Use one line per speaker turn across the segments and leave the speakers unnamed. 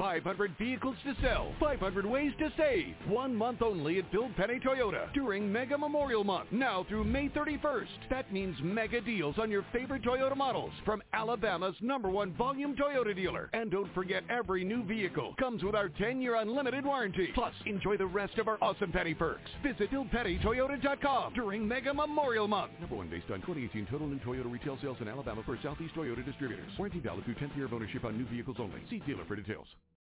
500 vehicles to sell, 500 ways to save. One month only at Bill Penny Toyota during Mega Memorial Month, now through May 31st. That means mega deals on your favorite Toyota models from Alabama's number one volume Toyota dealer. And don't forget, every new vehicle comes with our 10-year unlimited warranty. Plus, enjoy the rest of our awesome Penny perks. Visit BillPennyToyota.com during Mega Memorial Month. Number one based on 2018 total new Toyota retail sales in Alabama for Southeast Toyota distributors. Warranty valid through 10th year of ownership on new vehicles only. See dealer for details.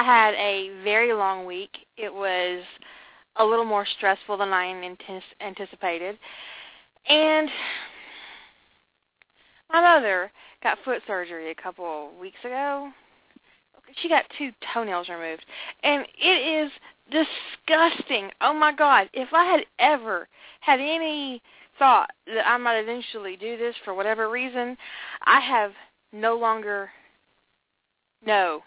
I had a very long week. It was a little more stressful than I anticipated. And my mother got foot surgery a couple weeks ago. She got two toenails removed. And it is disgusting. Oh my god. If I had ever had any thought that I might eventually do this for whatever reason, I have no longer no.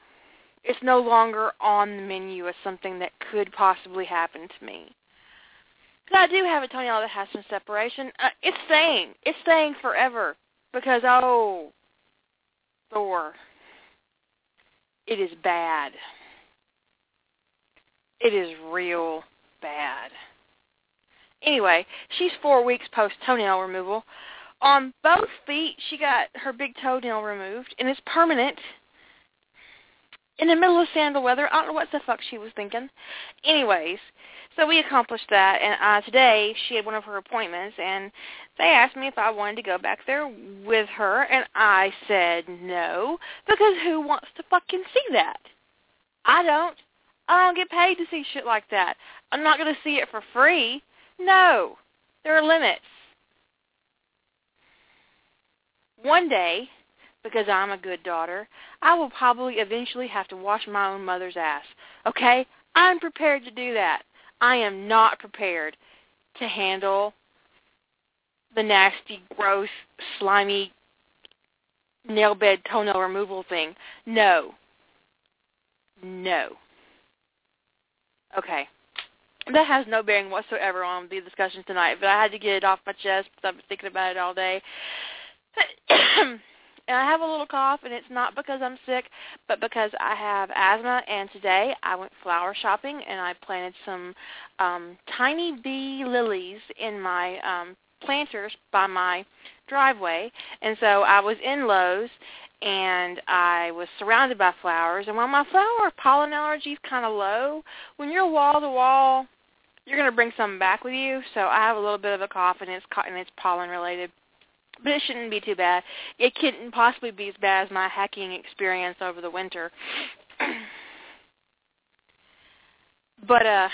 It's no longer on the menu as something that could possibly happen to me. But I do have a toenail that has some separation. Uh, it's staying. It's staying forever. Because, oh, Thor, it is bad. It is real bad. Anyway, she's four weeks post toenail removal. On both feet, she got her big toenail removed, and it's permanent in the middle of sandal weather. I don't know what the fuck she was thinking. Anyways, so we accomplished that, and uh, today she had one of her appointments, and they asked me if I wanted to go back there with her, and I said no, because who wants to fucking see that? I don't. I don't get paid to see shit like that. I'm not going to see it for free. No. There are limits. One day, because I'm a good daughter, I will probably eventually have to wash my own mother's ass. Okay? I'm prepared to do that. I am not prepared to handle the nasty, gross, slimy nail bed toenail removal thing. No. No. Okay. That has no bearing whatsoever on the discussion tonight, but I had to get it off my chest because I've been thinking about it all day. and I have a little cough, and it's not because I'm sick, but because I have asthma. And today I went flower shopping, and I planted some um, tiny bee lilies in my um, planters by my driveway. And so I was in Lowe's, and I was surrounded by flowers. And while my flower pollen allergy is kind of low, when you're wall to wall, you're going to bring something back with you. So I have a little bit of a cough, and it's and it's pollen related but it shouldn't be too bad. It couldn't possibly be as bad as my hacking experience over the winter. but uh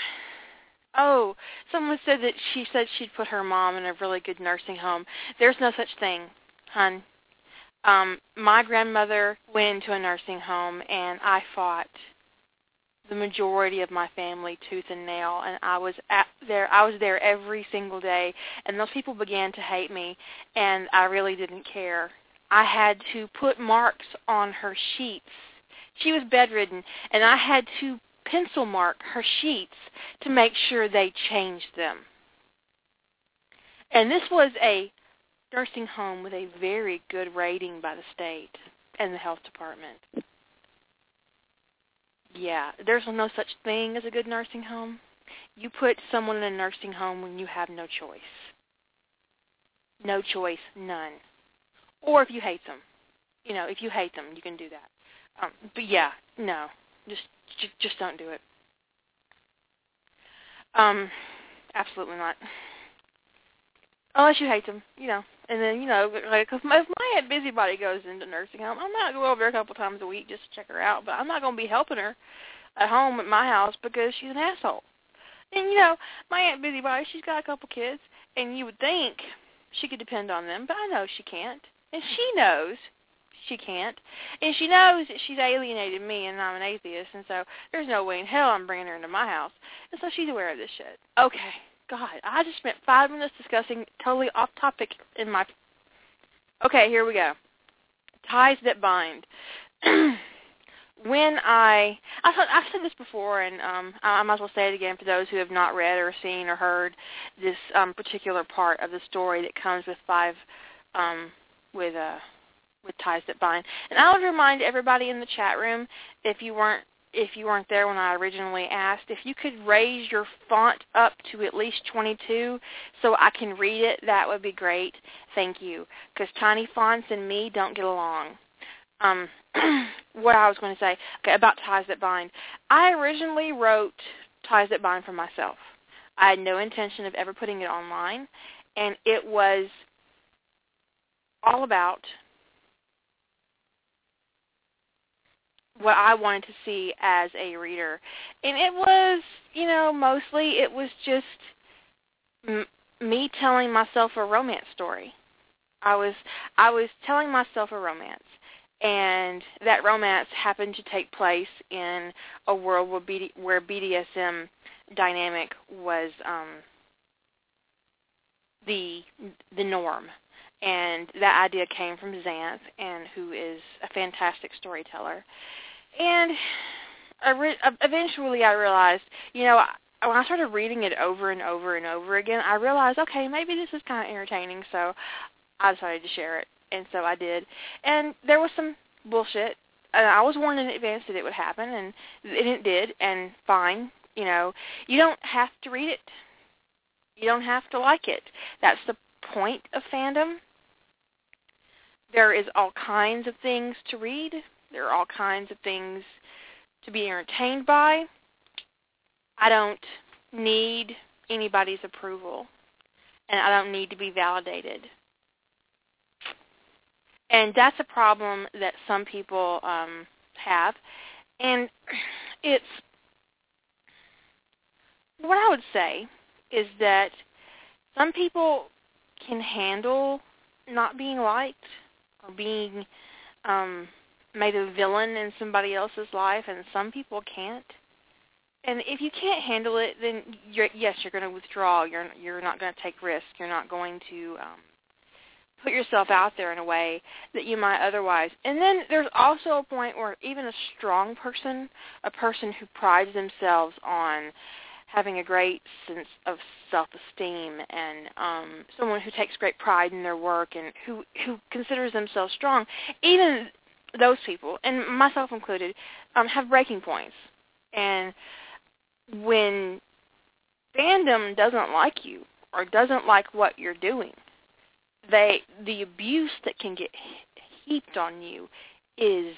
oh, someone said that she said she'd put her mom in a really good nursing home. There's no such thing, hun. Um my grandmother went into a nursing home and I fought the majority of my family tooth and nail and I was at there I was there every single day and those people began to hate me and I really didn't care. I had to put marks on her sheets. She was bedridden and I had to pencil mark her sheets to make sure they changed them. And this was a nursing home with a very good rating by the state and the health department. Yeah, there's no such thing as a good nursing home. You put someone in a nursing home when you have no choice. No choice, none. Or if you hate them. You know, if you hate them, you can do that. Um, but yeah, no. Just just, just don't do it. Um, absolutely not. Unless you hate them, you know. And then, you know, like, if my, if my aunt Busybody goes into nursing home, I might go over there a couple times a week just to check her out, but I'm not going to be helping her at home at my house because she's an asshole. And, you know, my aunt Busybody, she's got a couple kids, and you would think she could depend on them, but I know she can't. And she knows she can't. And she knows that she's alienated me and I'm an atheist, and so there's no way in hell I'm bringing her into my house. And so she's aware of this shit. Okay. God, I just spent five minutes discussing totally off topic in my... Okay, here we go. Ties that bind. when I I thought I've said this before, and um, I, I might as well say it again for those who have not read or seen or heard this um, particular part of the story that comes with five um, with uh, with ties that bind. And I would remind everybody in the chat room if you weren't if you weren't there when I originally asked, if you could raise your font up to at least 22 so I can read it, that would be great. Thank you. Because tiny fonts and me don't get along. Um, what I was going to say okay, about Ties That Bind. I originally wrote Ties That Bind for myself. I had no intention of ever putting it online, and it was all about what I wanted to see as a reader. And it was, you know, mostly it was just m- me telling myself a romance story. I was I was telling myself a romance and that romance happened to take place in a world where, BD, where BDSM dynamic was um, the the norm, and that idea came from Xanth, and who is a fantastic storyteller. And I re- uh, eventually, I realized, you know, when I started reading it over and over and over again, I realized, okay, maybe this is kind of entertaining, so I decided to share it and so I did. And there was some bullshit. And I was warned in advance that it would happen, and it did, and fine. You know, you don't have to read it. You don't have to like it. That's the point of fandom. There is all kinds of things to read. There are all kinds of things to be entertained by. I don't need anybody's approval, and I don't need to be validated and that's a problem that some people um, have, and it's what I would say is that some people can handle not being liked or being um, made a villain in somebody else's life, and some people can't. And if you can't handle it, then you're, yes, you're going to withdraw. You're you're not going to take risks. You're not going to um, put yourself out there in a way that you might otherwise. And then there's also a point where even a strong person, a person who prides themselves on having a great sense of self-esteem and um, someone who takes great pride in their work and who who considers themselves strong, even those people, and myself included, um, have breaking points. And when fandom doesn't like you or doesn't like what you're doing, they the abuse that can get heaped on you is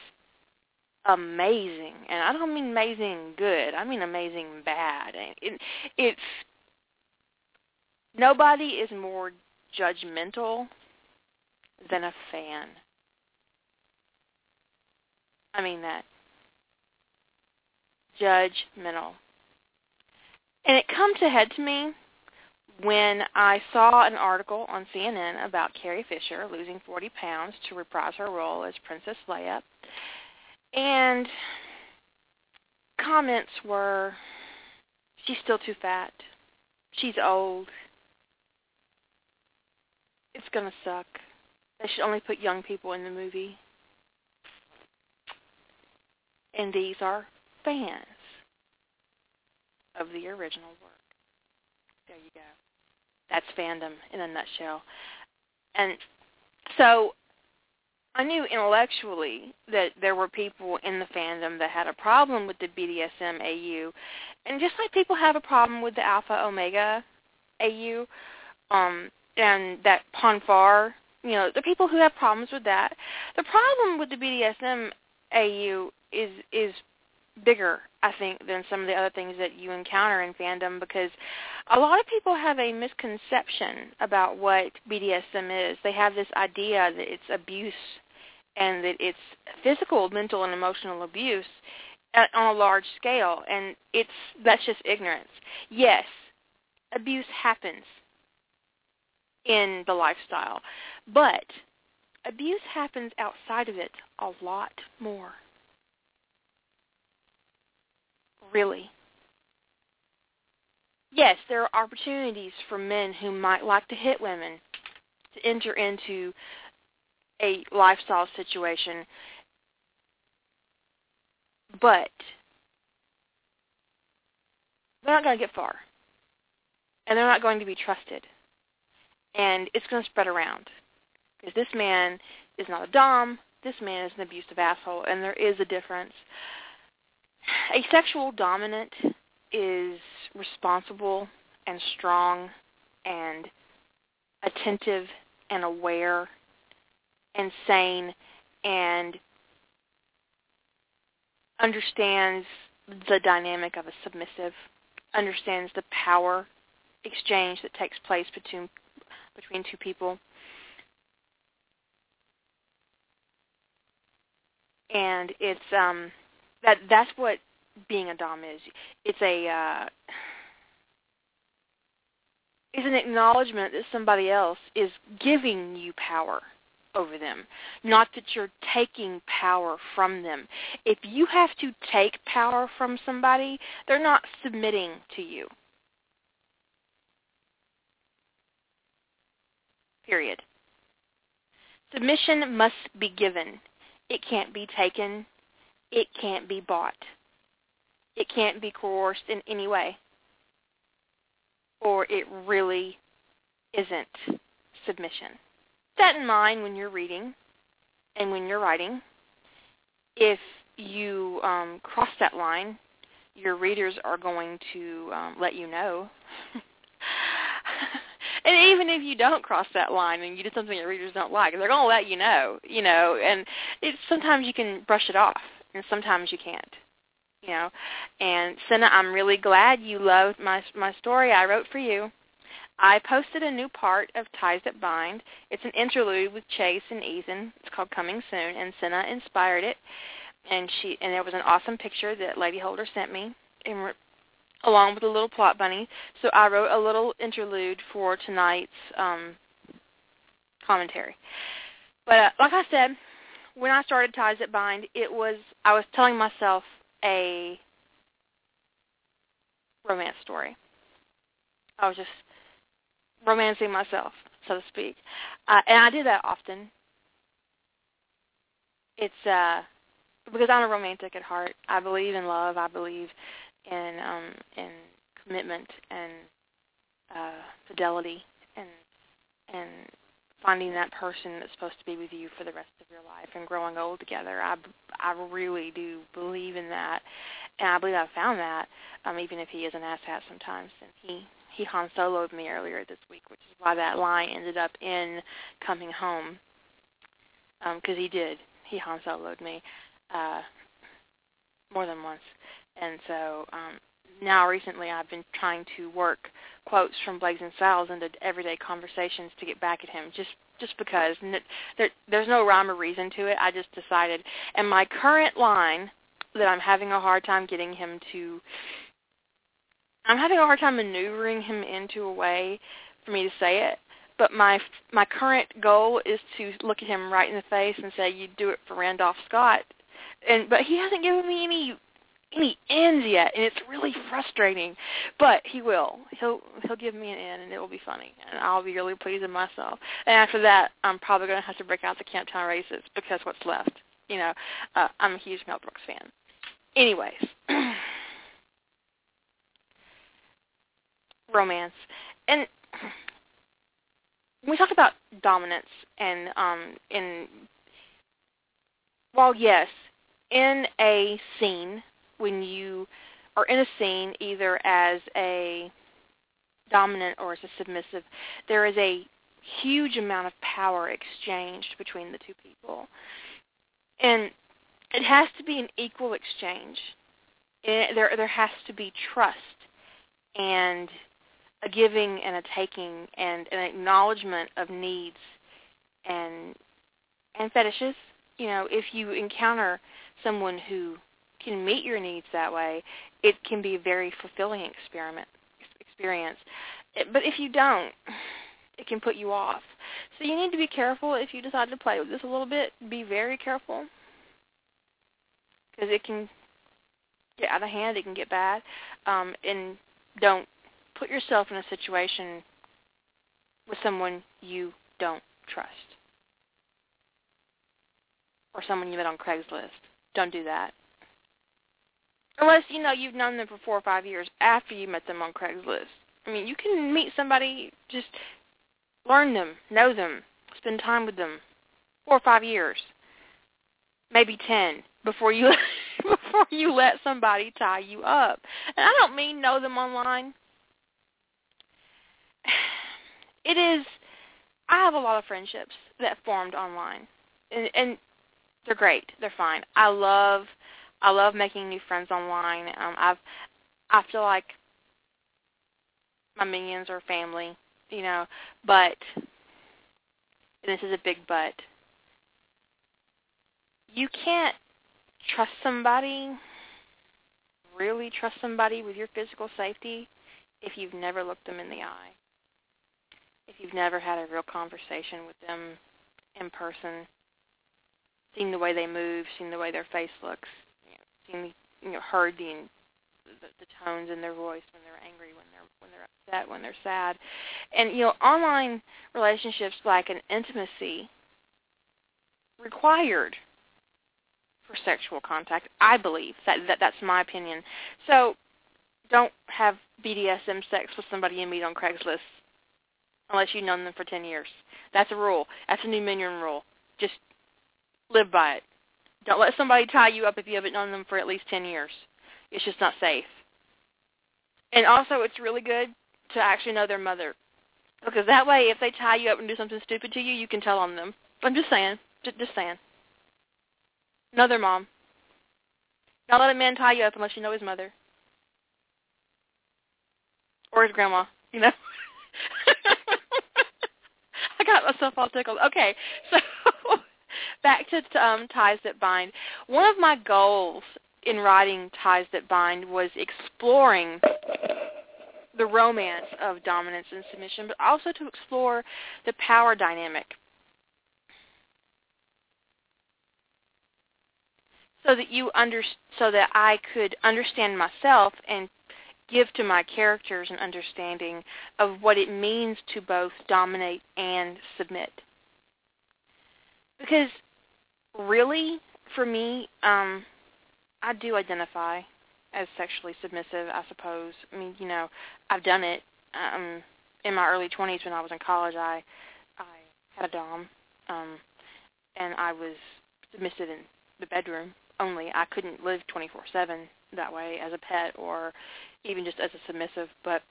amazing, and I don't mean amazing good. I mean amazing bad. It, it's nobody is more judgmental than a fan. I mean that. Judgmental. And it comes ahead to me when I saw an article on CNN about Carrie Fisher losing 40 pounds to reprise her role as Princess Leia, and comments were, she's still too fat. She's old. It's going to suck. They should only put young people in the movie. And these are fans of the original work. There you go. That's fandom in a nutshell. And so I knew intellectually that there were people in the fandom that had a problem with the BDSM AU. And just like people have a problem with the Alpha Omega AU, um, and that Pon farr, you know, the people who have problems with that. The problem with the BDSM AU is is bigger, I think, than some of the other things that you encounter in fandom because a lot of people have a misconception about what BDSM is. They have this idea that it's abuse and that it's physical, mental, and emotional abuse on a large scale, and it's that's just ignorance. Yes, abuse happens. in the lifestyle. But abuse happens outside of it a lot more. Really. Yes, there are opportunities for men who might like to hit women to enter into a lifestyle situation. But they're not going to get far. And they're not going to be trusted. And it's going to spread around. Because this man is not a dom. This man is an abusive asshole. And there is a difference. A sexual dominant is responsible and strong and attentive and aware and sane and understands the dynamic of a submissive, understands the power exchange that takes place between between two people. And it's um that that's what being a dom is. It's a uh is an acknowledgement that somebody else is giving you power over them, not that you're taking power from them. If you have to take power from somebody, they're not submitting to you. Period. Submission must be given. It can't be taken. It can't be bought. It can't be coerced in any way. Or it really isn't submission that in mind when you're reading and when you're writing. If you um, cross that line, your readers are going to um, let you know. and even if you don't cross that line and you did something your readers don't like, they're going to let you know. You know, and it's sometimes you can brush it off, and sometimes you can't. You know, and Senna, I'm really glad you loved my my story I wrote for you. I posted a new part of Ties That Bind. It's an interlude with Chase and Ethan. It's called Coming Soon, and Senna inspired it. And she and there was an awesome picture that Lady Holder sent me, and along with a little plot bunny. So I wrote a little interlude for tonight's um, commentary. But uh, like I said, when I started Ties That Bind, it was I was telling myself a romance story. I was just romancing myself, so to speak. Uh, and I do that often. It's uh because I'm a romantic at heart. I believe in love. I believe in um in commitment and uh fidelity and and finding that person that's supposed to be with you for the rest of your life and growing old together. I I really do believe in that, and I believe I found that. Um, even if he is an asshat sometimes, and he he Han Soloed me earlier this week, which is why that line ended up in Coming Home, because um, he did. He Han Soloed me uh, more than once, and so um, now recently I've been trying to work quotes from Blazing Saddles into everyday conversations to get back at him, just just because there, there's no rhyme or reason to it. I just decided, and my current line that I'm having a hard time getting him to I'm having a hard time maneuvering him into a way for me to say it. But my my current goal is to look at him right in the face and say, "You do it for Randolph Scott," and but he hasn't given me any any ends yet, and it's really frustrating. But he will. He'll he'll give me an end, and it will be funny, and I'll be really pleased with myself. And after that, I'm probably going to have to break out the Camptown races because what's left. You know, uh, I'm a huge Mel Brooks fan. Anyways. romance. And we talk about dominance and um in while yes, in a scene when you are in a scene either as a dominant or as a submissive, there is a huge amount of power exchanged between the two people. And it has to be an equal exchange. It, there there has to be trust and a giving and a taking and an acknowledgement of needs and and fetishes. You know, if you encounter someone who can meet your needs that way, it can be a very fulfilling experiment experience. But if you don't, it can put you off. So you need to be careful if you decide to play with this a little bit. Be very careful because it can get out of hand. It can get bad, um, and don't put yourself in a situation with someone you don't trust or someone you met on Craigslist. Don't do that. Unless, you know, you've known them for four or five years after you met them on Craigslist. I mean, you can meet somebody, just learn them, know them, spend time with them. Four or five years. Maybe ten before you before you let somebody tie you up. And I don't mean know them online. It is I have a lot of friendships that formed online. And, and they're great. They're fine. I love I love making new friends online. Um I've I feel like my minions are family, you know, but this is a big but. You can't trust somebody, really trust somebody with your physical safety if you've never looked them in the eye. If you've never had a real conversation with them in person, seen the way they move, seen the way their face looks, you know, heard the, the the tones in their voice when they're angry, when they're when they're upset, when they're sad, and you know online relationships like an intimacy required for sexual contact. I believe that, that that's my opinion. So don't have BDSM sex with somebody you meet on Craigslist unless you've known them for 10 years. That's a rule. That's a new minion rule. Just live by it. Don't let somebody tie you up if you haven't known them for at least 10 years. It's just not safe. And also, it's really good to actually know their mother. Because that way, if they tie you up and do something stupid to you, you can tell on them. I'm just saying. Just, just saying. Know their mom. Don't let a man tie you up unless you know his mother. Or his grandma, you know. I got myself all tickled. Okay, so back to um, Ties That Bind. One of my goals in writing Ties That Bind was exploring the romance of dominance and submission, but also to explore the power dynamic. So that you under so that I could understand myself and give to my characters an understanding of what it means to both dominate and submit. Because really, for me, um, I do identify as sexually submissive, I suppose. I mean, you know, I've done it. Um, in my early 20s when I was in college, I I had a dom, um, and I was submissive in the bedroom only. I couldn't live 24/7 that way as a pet or even just as a submissive, but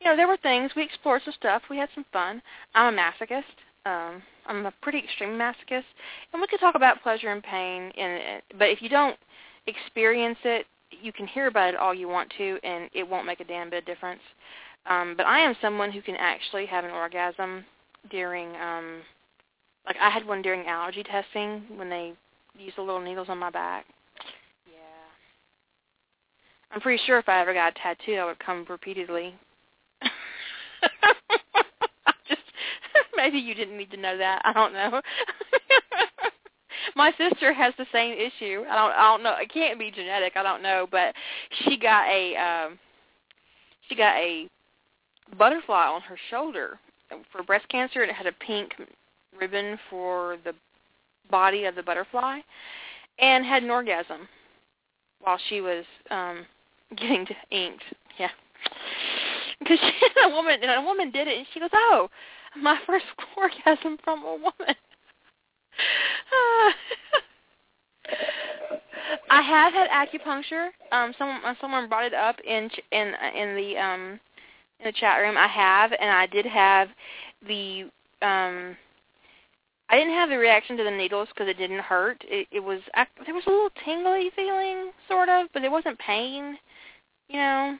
you know, there were things we explored some stuff. We had some fun. I'm a masochist. Um, I'm a pretty extreme masochist, and we could talk about pleasure and pain. And but if you don't experience it, you can hear about it all you want to, and it won't make a damn bit of difference. Um, but I am someone who can actually have an orgasm during, um, like I had one during allergy testing when they used the little needles on my back. Yeah. I'm pretty sure if I ever got a tattoo, I would come repeatedly. Maybe you didn't need to know that. I don't know. my sister has the same issue. I don't I don't know. It can't be genetic. I don't know, but she got a um she got a butterfly on her shoulder for breast cancer and it had a pink ribbon for the body of the butterfly and had an orgasm while she was um getting inked. Yeah. Because a woman and a woman did it and she goes, "Oh, my first orgasm from a woman." I have had acupuncture. Um, someone uh, someone brought it up in in in the um in the chat room. I have, and I did have the um. I didn't have the reaction to the needles because it didn't hurt. It, it was I, there was a little tingly feeling, sort of, but it wasn't pain. You know,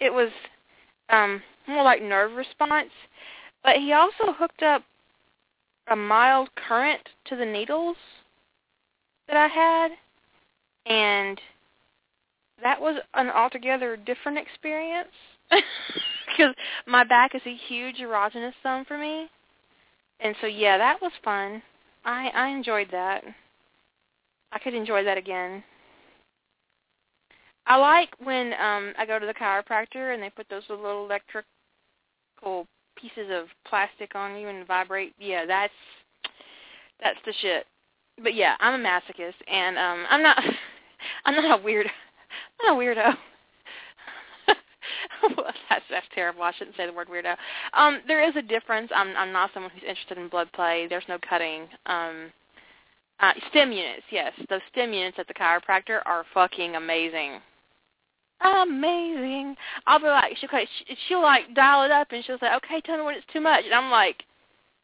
it was um more like nerve response. But he also hooked up a mild current to the needles that I had, and that was an altogether different experience. because my back is a huge erogenous zone for me, and so yeah, that was fun. I I enjoyed that. I could enjoy that again. I like when um I go to the chiropractor and they put those little electrical pieces of plastic on you and vibrate. Yeah, that's that's the shit. But yeah, I'm a masochist and um I'm not I'm not a weird I'm not a weirdo. that's that's terrible. I shouldn't say the word weirdo. Um, there is a difference. I'm I'm not someone who's interested in blood play. There's no cutting. Um, uh, stim units, yes, those stim units at the chiropractor are fucking amazing. Amazing. I'll be like, she'll she'll like dial it up and she'll say, okay, tell me when it's too much, and I'm like,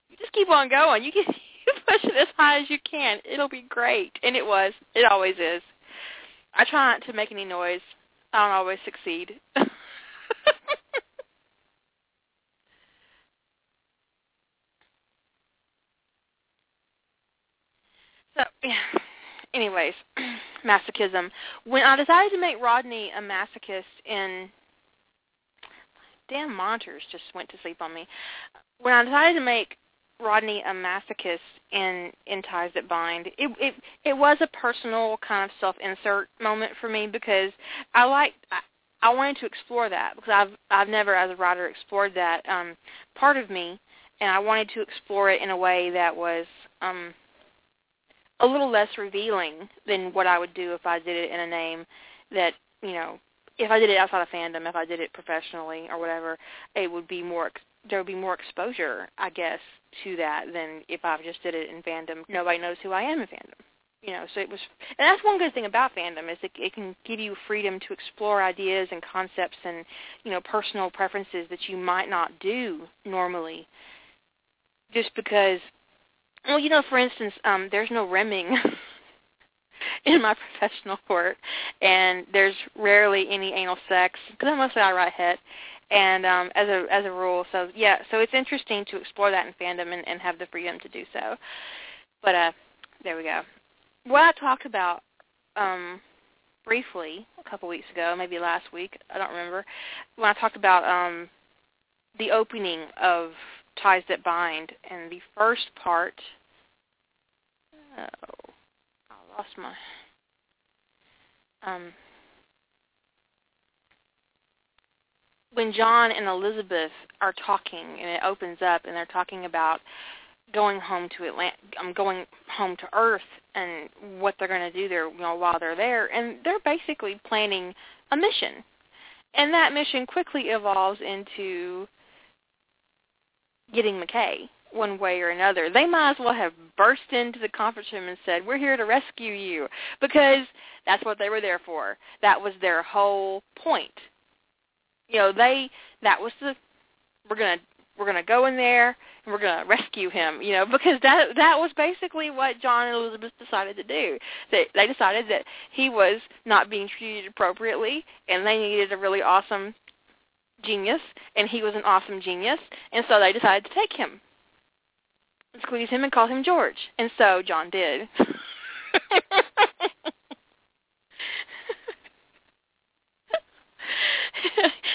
you just keep on going. You can you push it as high as you can. It'll be great, and it was. It always is. I try not to make any noise. I don't always succeed. So, yeah. anyways, masochism. When I decided to make Rodney a masochist in damn monitors just went to sleep on me. When I decided to make Rodney a masochist in in Ties That Bind, it it it was a personal kind of self insert moment for me because I like I, I wanted to explore that because I've I've never as a writer explored that um part of me and I wanted to explore it in a way that was um a little less revealing than what I would do if I did it in a name that you know if I did it outside of fandom, if I did it professionally or whatever, it would be more there would be more exposure, I guess, to that than if I just did it in fandom. Nobody knows who I am in fandom. You know, so it was, and that's one good thing about fandom is it, it can give you freedom to explore ideas and concepts and you know personal preferences that you might not do normally, just because well, you know, for instance, um, there's no rimming in my professional court, and there's rarely any anal sex because I'm mostly I write het, and um, as a as a rule, so yeah, so it's interesting to explore that in fandom and, and have the freedom to do so. But uh, there we go. What I talked about um, briefly a couple weeks ago, maybe last week, I don't remember, when I talked about um, the opening of ties that bind. And the first part, oh, I lost my, um, when John and Elizabeth are talking, and it opens up, and they're talking about going home to Atlanta, um, going home to Earth, and what they're going to do there, you know, while they're there, and they're basically planning a mission, and that mission quickly evolves into getting McKay one way or another. They might as well have burst into the conference room and said, "We're here to rescue you," because that's what they were there for. That was their whole point. You know, they that was the we're gonna we're gonna go in there and we're gonna rescue him. You know, because that that was basically what John and Elizabeth decided to do. They they decided that he was not being treated appropriately, and they needed a really awesome genius, and he was an awesome genius, and so they decided to take him, squeeze him, and call him George, and so John did.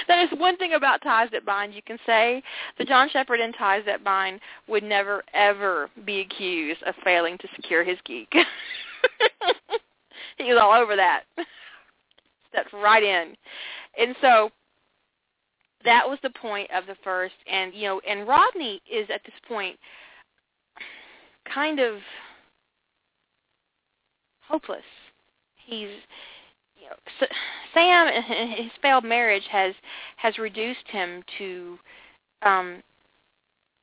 that is one thing about ties that bind. You can say the John Sheppard in Ties That Bind would never ever be accused of failing to secure his geek. he was all over that. Stepped right in. And so that was the point of the first. And you know and rodney is at this point kind of hopeless. He's you know sam and his failed marriage has has reduced him to um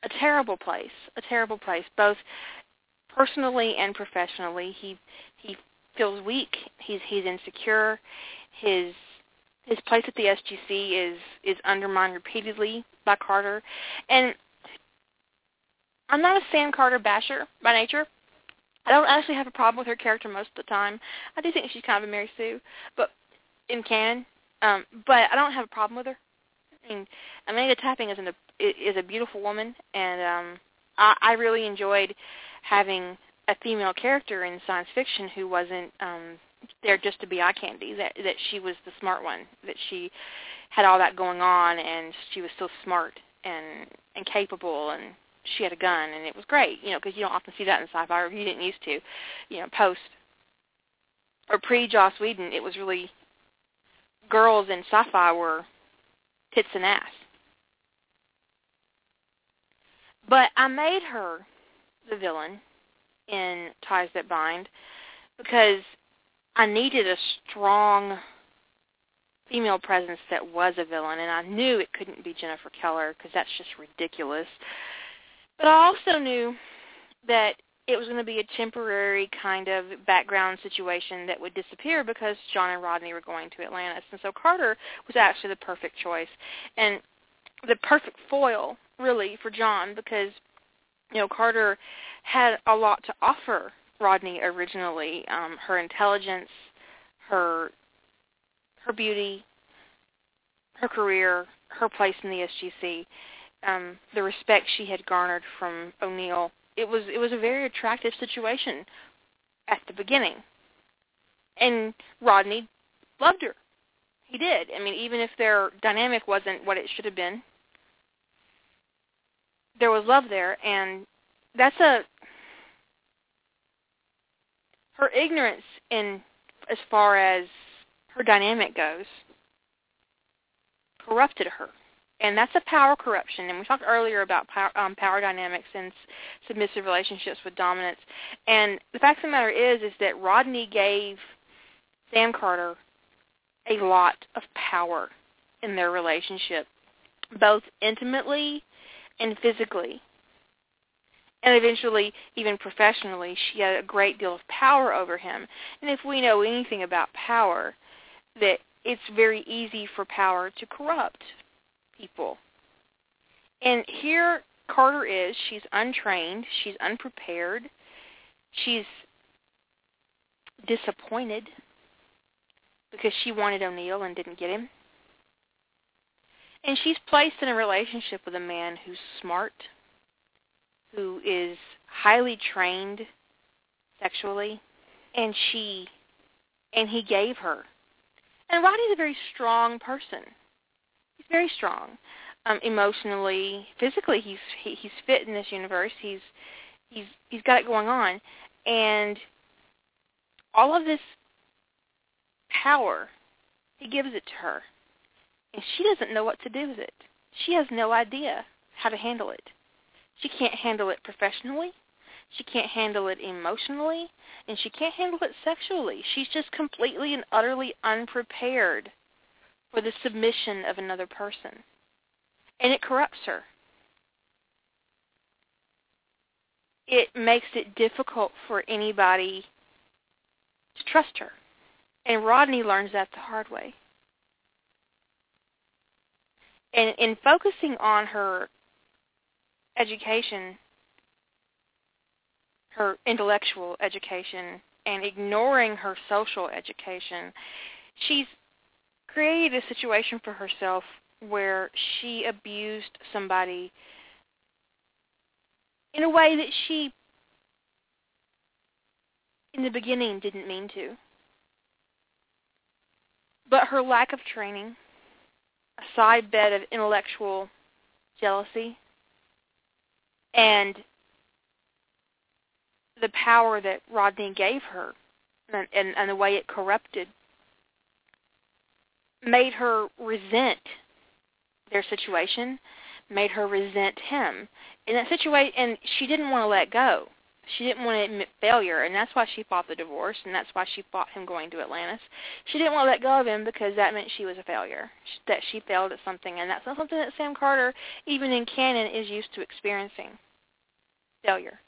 a terrible place a terrible place both personally and professionally. He he feels weak. He's he's insecure. His his place at the SGC is is undermined repeatedly by Carter, and I'm not a Sam Carter basher by nature. I don't actually have a problem with her character most of the time. I do think she's kind of a Mary Sue, but in canon, um, but I don't have a problem with her. I mean, Amanda Tapping is, an, is a beautiful woman, and um, I, I really enjoyed having a female character in science fiction who wasn't um, there just to be eye candy. That that she was the smart one. That she had all that going on and she was so smart and and capable and she had a gun and it was great, you know, because you don't often see that in sci-fi or you didn't used to, you know, post or pre Joss Whedon, it was really girls in sci-fi were tits and ass. But I made her the villain in Ties That Bind because I needed a strong female presence that was a villain, and I knew it couldn't be Jennifer Keller because that's just ridiculous. But I also knew that it was going to be a temporary kind of background situation that would disappear because John and Rodney were going to Atlantis. And so Carter was actually the perfect choice and the perfect foil, really, for John because, you know, Carter had a lot to offer Rodney originally. Um, her intelligence, her her beauty, her career, her place in the SGC, um, the respect she had garnered from O'Neill it was it was a very attractive situation at the beginning. And Rodney loved her. He did. I mean, even if their dynamic wasn't what it should have been, there was love there and that's a her ignorance in as far as her dynamic goes corrupted her and that's a power corruption. And we talked earlier about power, um, power dynamics and submissive relationships with dominance. And the fact of the matter is, is that Rodney gave Sam Carter a lot of power in their relationship, both intimately and physically. And eventually, even professionally, she had a great deal of power over him. And if we know anything about power, that it's very easy for power to corrupt people. And here Carter is. She's untrained. She's unprepared. She's disappointed because she wanted O'Neill and didn't get him. And she's placed in a relationship with a man who's smart, who is highly trained sexually, and she and he gave her. And Rodney's a very strong person. He's very strong. Um emotionally physically he's he, he's fit in this universe. He's he's he's got it going on. And all of this power he gives it to her. And she doesn't know what to do with it. She has no idea how to handle it she can't handle it professionally she can't handle it emotionally and she can't handle it sexually she's just completely and utterly unprepared for the submission of another person. And it corrupts her. It makes it difficult for anybody to trust her. And Rodney learns that the hard way. And in focusing on her education, her intellectual education, and ignoring her social education, she's created a situation for herself where she abused somebody in a way that she in the beginning didn't mean to. But her lack of training, a side bed of intellectual jealousy, and the power that Rodney gave her and, and, and the way it corrupted made her resent their situation, made her resent him. In that situation, and she didn't want to let go. She didn't want to admit failure, and that's why she fought the divorce, and that's why she fought him going to Atlantis. She didn't want to let go of him because that meant she was a failure, that she failed at something, and that's not something that Sam Carter, even in canon, is used to experiencing. Failure.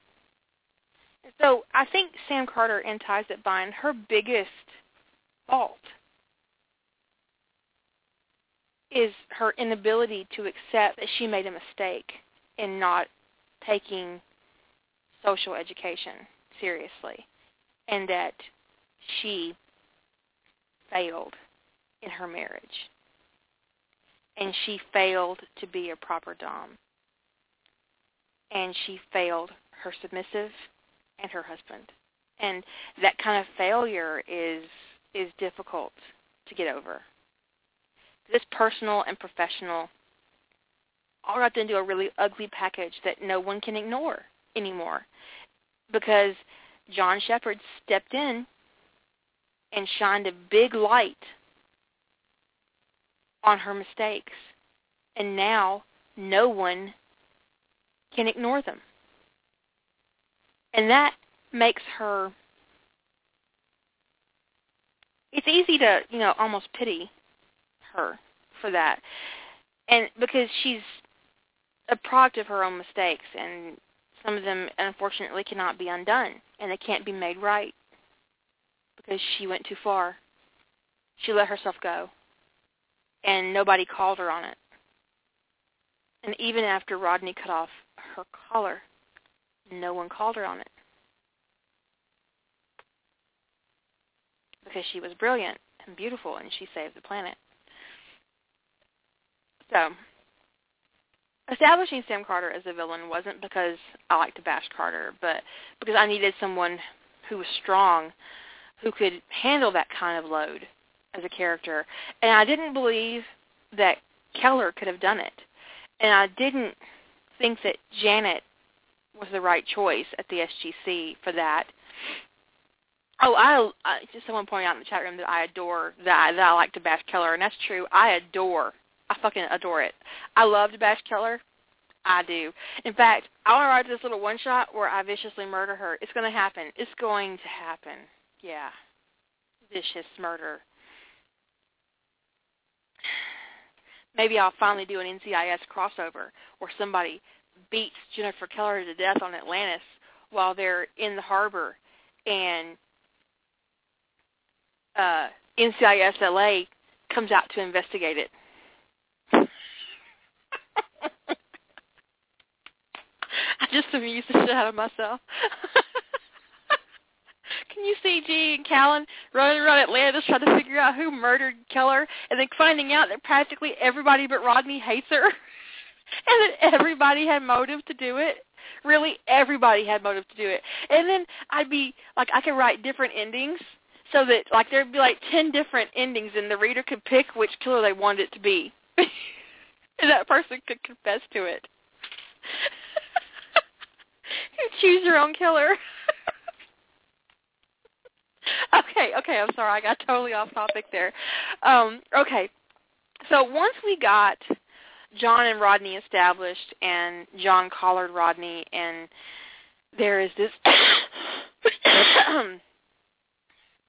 So I think Sam Carter Ties That Bind, her biggest fault is her inability to accept that she made a mistake in not taking social education seriously and that she failed in her marriage and she failed to be a proper dom and she failed her submissive and her husband and that kind of failure is is difficult to get over this personal and professional all wrapped into a really ugly package that no one can ignore anymore because John Sheppard stepped in and shined a big light on her mistakes. And now no one can ignore them. And that makes her it's easy to, you know, almost pity her for that. And because she's a product of her own mistakes and some of them unfortunately cannot be undone and they can't be made right because she went too far. She let herself go. And nobody called her on it. And even after Rodney cut off her collar, no one called her on it. Because she was brilliant and beautiful and she saved the planet. So, establishing Sam Carter as a villain wasn't because I like to bash Carter, but because I needed someone who was strong, who could handle that kind of load as a character. And I didn't believe that Keller could have done it. And I didn't think that Janet was the right choice at the SGC for that. Oh, I, I just someone pointed out in the chat room that I adore that that I like to bash Keller, and that's true. I adore I fucking adore it. I love to bash Keller. I do. In fact, I want to write this little one shot where I viciously murder her. It's going to happen. It's going to happen. Yeah. Vicious murder. Maybe I'll finally do an NCIS crossover where somebody beats Jennifer Keller to death on Atlantis while they're in the harbor and uh, NCIS LA comes out to investigate it. I just amused the shit out of myself. Can you see G and Callen running around Atlantis trying to figure out who murdered Keller and then finding out that practically everybody but Rodney hates her? and that everybody had motive to do it? Really, everybody had motive to do it. And then I'd be, like, I could write different endings so that, like, there'd be, like, ten different endings and the reader could pick which killer they wanted it to be. and that person could confess to it. choose your own killer. okay, okay, I'm sorry, I got totally off topic there. Um, okay, so once we got John and Rodney established, and John collared Rodney, and there is this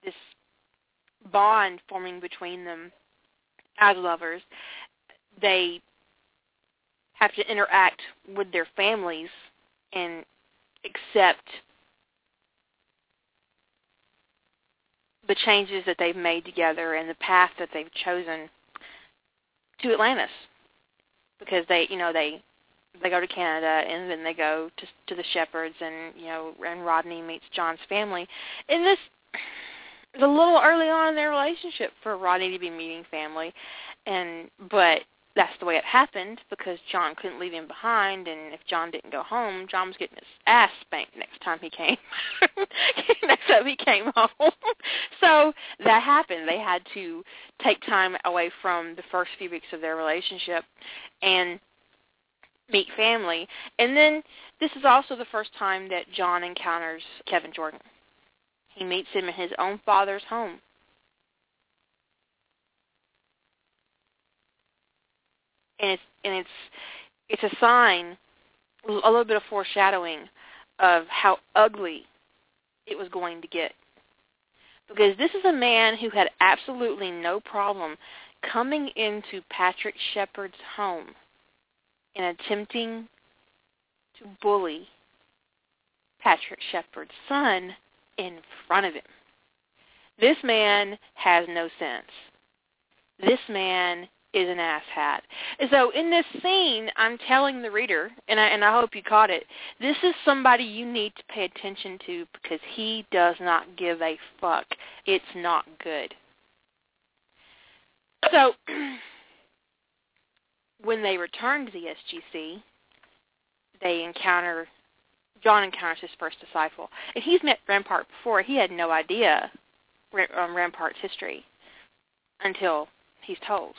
this bond forming between them as lovers. They have to interact with their families and accept the changes that they've made together and the path that they've chosen to Atlantis. Because they you know they they go to Canada and then they go to to the Sheppards and you know and Rodney meets John's family. And this is a little early on in their relationship for Rodney to be meeting family. And but that's the way it happened because John couldn't leave him behind, and if John didn't go home, John was getting his ass spanked next time he came. next time he came home. so that happened. They had to take time away from the first few weeks of their relationship and meet family. And then this is also the first time that John encounters Kevin Jordan. He meets him in his own father's home and it's and it's it's a sign, a little bit of foreshadowing of how ugly it was going to get. Because this is a man who had absolutely no problem coming into Patrick Sheppard's home and attempting to bully Patrick Sheppard's son in front of him. This man has no sense. This man is an asshat. So in this scene, I'm telling the reader, and I, and I hope you caught it, this is somebody you need to pay attention to because he does not give a fuck. It's not good. So when they return to the SGC, they encounter John encounters his first disciple, and he's met Rampart before. He had no idea um, Rampart's history until he's told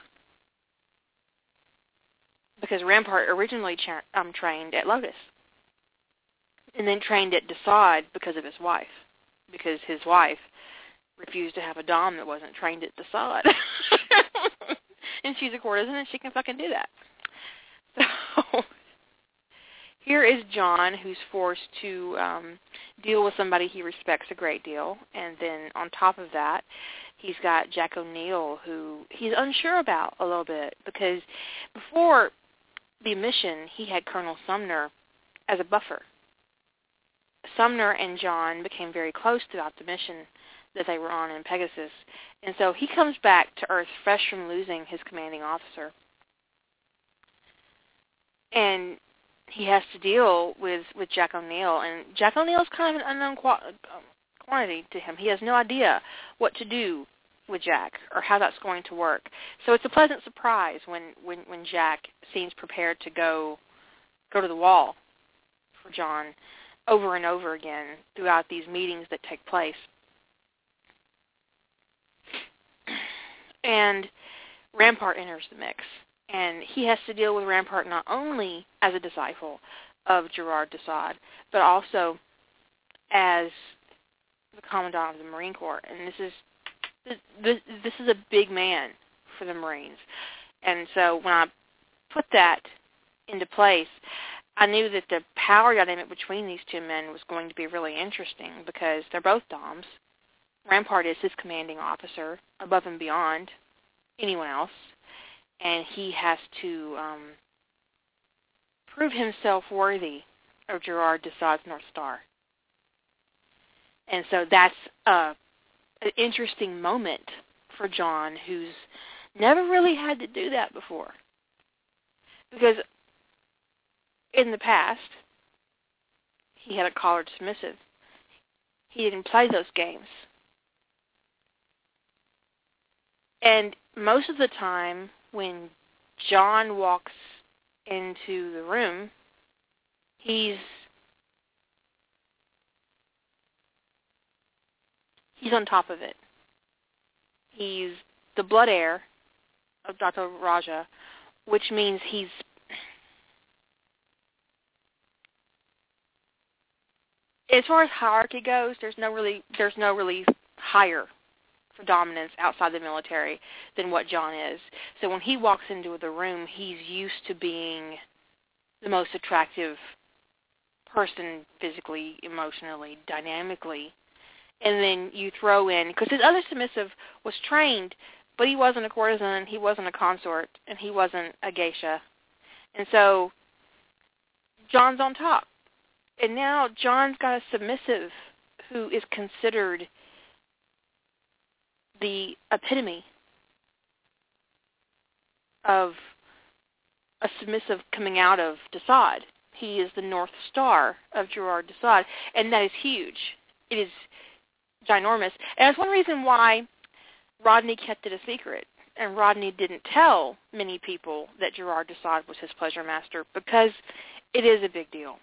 because Rampart originally um, trained at Lotus, and then trained at Desaad because of his wife, because his wife refused to have a dom that wasn't trained at Desaad. and she's a courtesan and she can fucking do that. So here is John who's forced to um deal with somebody he respects a great deal and then on top of that he's got Jack O'Neill who he's unsure about a little bit because before the mission he had Colonel Sumner as a buffer. Sumner and John became very close throughout the mission that they were on in Pegasus. And so he comes back to Earth fresh from losing his commanding officer. And he has to deal with, with Jack O'Neill. And Jack O'Neill is kind of an unknown qu- um, quantity to him. He has no idea what to do with Jack or how that's going to work. So it's a pleasant surprise when, when, when Jack seems prepared to go go to the wall for John over and over again throughout these meetings that take place. and Rampart enters the mix. And he has to deal with Rampart not only as a disciple of Gerard Desaad, but also as the commandant of the Marine Corps. And this is this, is a big man for the Marines. And so when I put that into place, I knew that the power dynamic between these two men was going to be really interesting because they're both DOMs. Rampart is his commanding officer above and beyond anyone else, and he has to um, prove himself worthy of Gerard Desaad's North Star. And so that's uh, an interesting moment for John, who's never really had to do that before. Because in the past, he had a collared submissive. He didn't play those games. And most of the time when John walks into the room, he's he's on top of it. He's the blood heir of Dr. Raja, which means he's as far as hierarchy goes, there's no really there's no really higher for dominance outside the military than what John is. So when he walks into the room, he's used to being the most attractive person physically, emotionally, dynamically. And then you throw in, because his other submissive was trained, but he wasn't a courtesan, he wasn't a consort, and he wasn't a geisha. And so John's on top. And now John's got a submissive who is considered the epitome of a submissive coming out of Desaad. He is the North Star of Gerard Desaad, and that is huge. It is ginormous. And that's one reason why Rodney kept it a secret. And Rodney didn't tell many people that Gerard Desaad was his pleasure master because it is a big deal.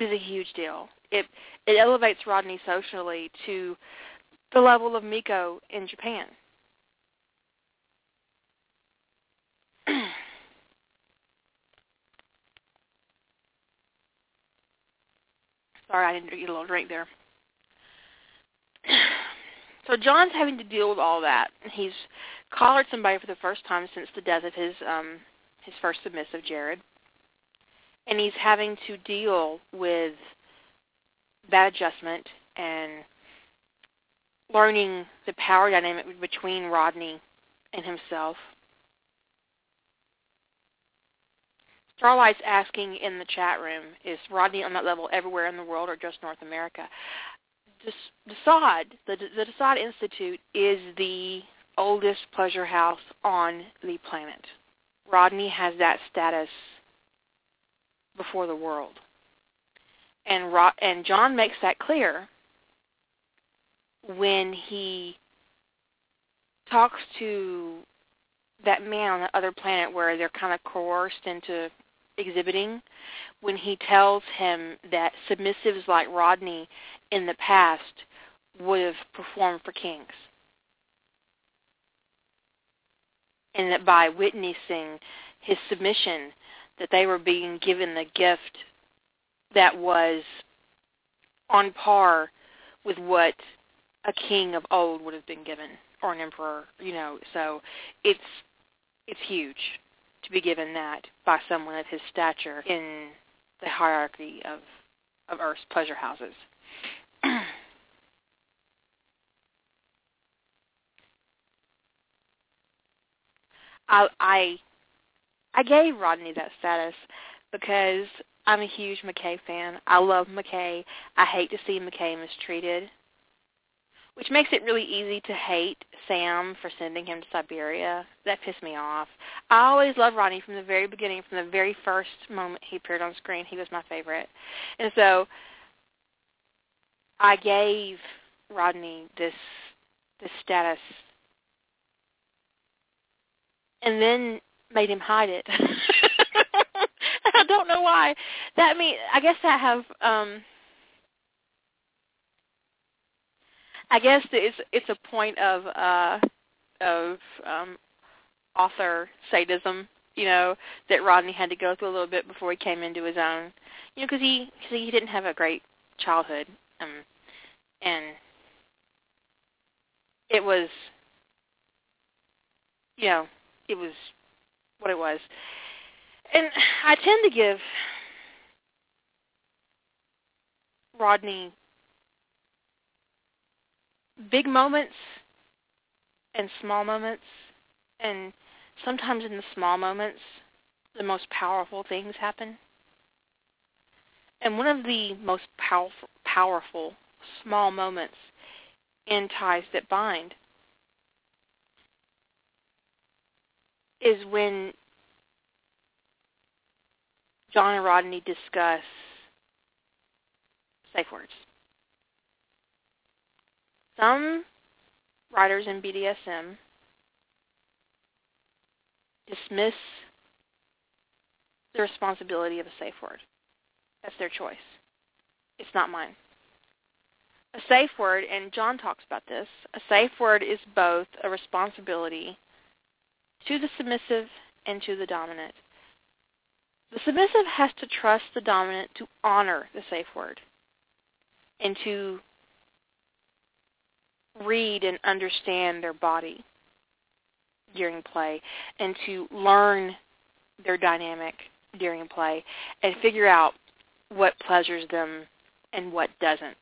It is a huge deal. It it elevates Rodney socially to the level of Miko in Japan. Sorry, I didn't get a little drink there. So John's having to deal with all that. He's collared somebody for the first time since the death of his um his first submissive, Jared. And he's having to deal with that adjustment and learning the power dynamic between Rodney and himself. Starlight's asking in the chat room, is Rodney on that level everywhere in the world or just North America? Desaad, the, the Desaad Institute is the oldest pleasure house on the planet. Rodney has that status before the world. And, Ro- and John makes that clear when he talks to that man on the other planet where they're kind of coerced into exhibiting when he tells him that submissives like Rodney in the past would have performed for kings. And that by witnessing his submission, that they were being given the gift that was on par with what a king of old would have been given or an emperor, you know. So it's it's huge to be given that by someone of his stature in the hierarchy of of Earth's pleasure houses. I I I gave Rodney that status because I'm a huge McKay fan. I love McKay. I hate to see McKay mistreated, which makes it really easy to hate Sam for sending him to Siberia. That pissed me off. I always loved Rodney from the very beginning, from the very first moment he appeared on screen. He was my favorite. And so I gave Rodney this this status and then made him hide it. I don't know why. That mean I guess I have um I guess it's it's a point of uh of um author sadism, you know, that Rodney had to go through a little bit before he came into his own. You know, because he cause he didn't have a great childhood, um, and it was, you know, it was what it was. And I tend to give Rodney big moments and small moments and sometimes in the small moments the most powerful things happen. And one of the most powerful powerful small moments in ties that bind is when John and Rodney discuss safe words. Some writers in BDSM dismiss the responsibility of a safe word. That's their choice. It's not mine. A safe word, and John talks about this, a safe word is both a responsibility to the submissive and to the dominant. The submissive has to trust the dominant to honor the safe word and to read and understand their body during play and to learn their dynamic during play and figure out what pleasures them and what doesn't.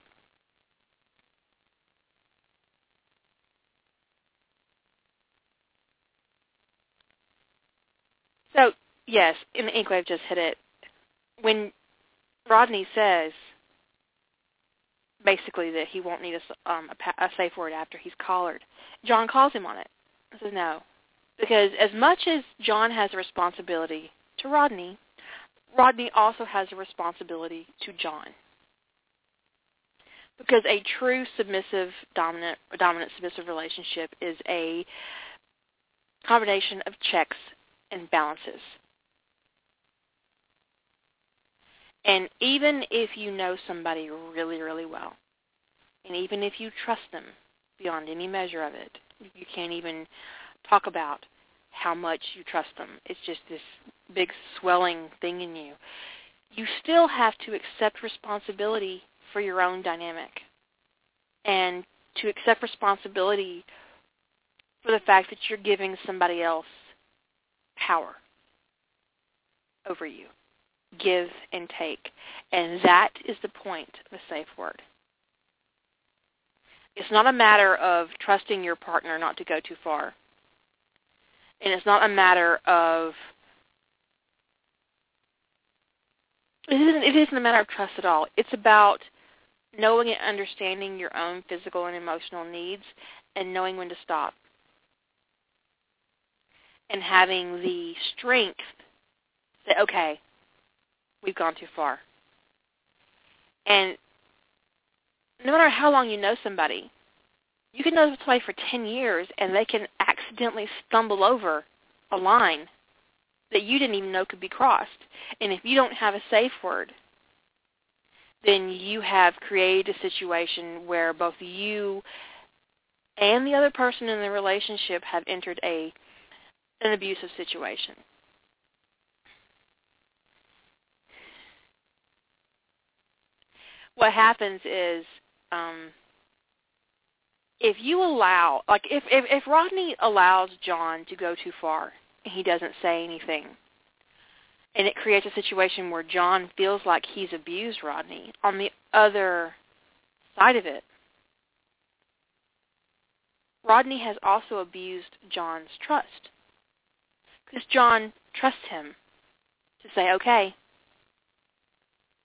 So, yes, in the Inkwave just hit it. When Rodney says basically that he won't need a, um, a, a safe word after he's collared, John calls him on it. I says no, because as much as John has a responsibility to Rodney, Rodney also has a responsibility to John. Because a true submissive dominant dominant submissive relationship is a combination of checks and balances. And even if you know somebody really, really well, and even if you trust them beyond any measure of it, you can't even talk about how much you trust them. It's just this big swelling thing in you. You still have to accept responsibility for your own dynamic and to accept responsibility for the fact that you're giving somebody else power over you. Give and take. And that is the point of a safe word. It's not a matter of trusting your partner not to go too far. And it's not a matter of it isn't, it isn't a matter of trust at all. It's about knowing and understanding your own physical and emotional needs and knowing when to stop and having the strength to say, okay, we've gone too far. And no matter how long you know somebody, you can know somebody for 10 years and they can accidentally stumble over a line that you didn't even know could be crossed. And if you don't have a safe word, then you have created a situation where both you and the other person in the relationship have entered a an abusive situation. What happens is um, if you allow, like if, if if Rodney allows John to go too far and he doesn't say anything, and it creates a situation where John feels like he's abused Rodney. On the other side of it, Rodney has also abused John's trust because John trusts him to say okay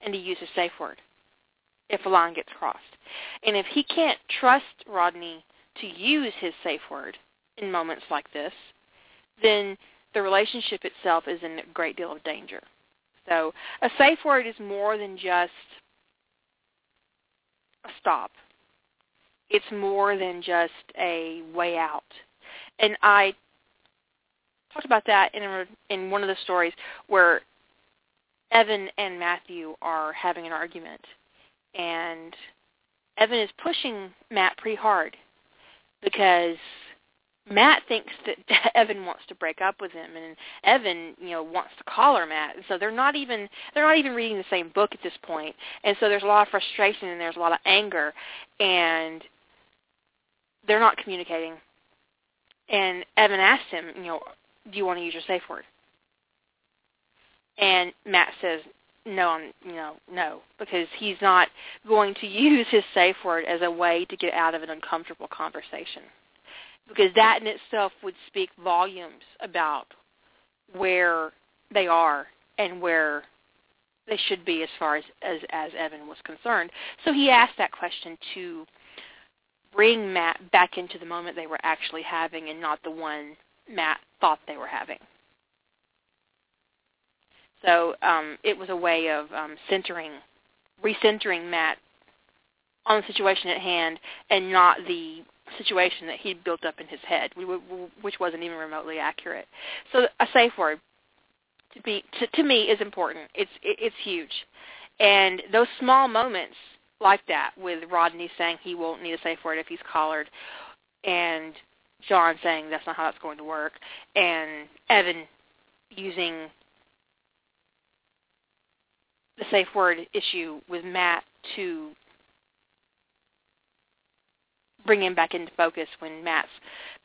and to use a safe word if a line gets crossed. And if he can't trust Rodney to use his safe word in moments like this, then the relationship itself is in a great deal of danger. So a safe word is more than just a stop. It's more than just a way out. And I talked about that in a, in one of the stories where Evan and Matthew are having an argument, and Evan is pushing Matt pretty hard because Matt thinks that Evan wants to break up with him, and Evan, you know, wants to collar Matt. And so they're not even they're not even reading the same book at this point. And so there's a lot of frustration and there's a lot of anger, and they're not communicating. And Evan asked him, you know, do you want to use your safe word? And Matt says, no, I'm, you know, no, because he's not going to use his safe word as a way to get out of an uncomfortable conversation. Because that in itself would speak volumes about where they are and where they should be as far as, as, as Evan was concerned. So he asked that question to bring Matt back into the moment they were actually having and not the one Matt thought they were having. So um, it was a way of um, centering, recentering Matt on the situation at hand and not the situation that he'd built up in his head, which wasn't even remotely accurate. So a safe word to be to, to me is important. It's it, it's huge, and those small moments like that with Rodney saying he won't need a safe word if he's collared, and John saying that's not how it's going to work, and Evan using the safe word issue with Matt to bring him back into focus when Matt's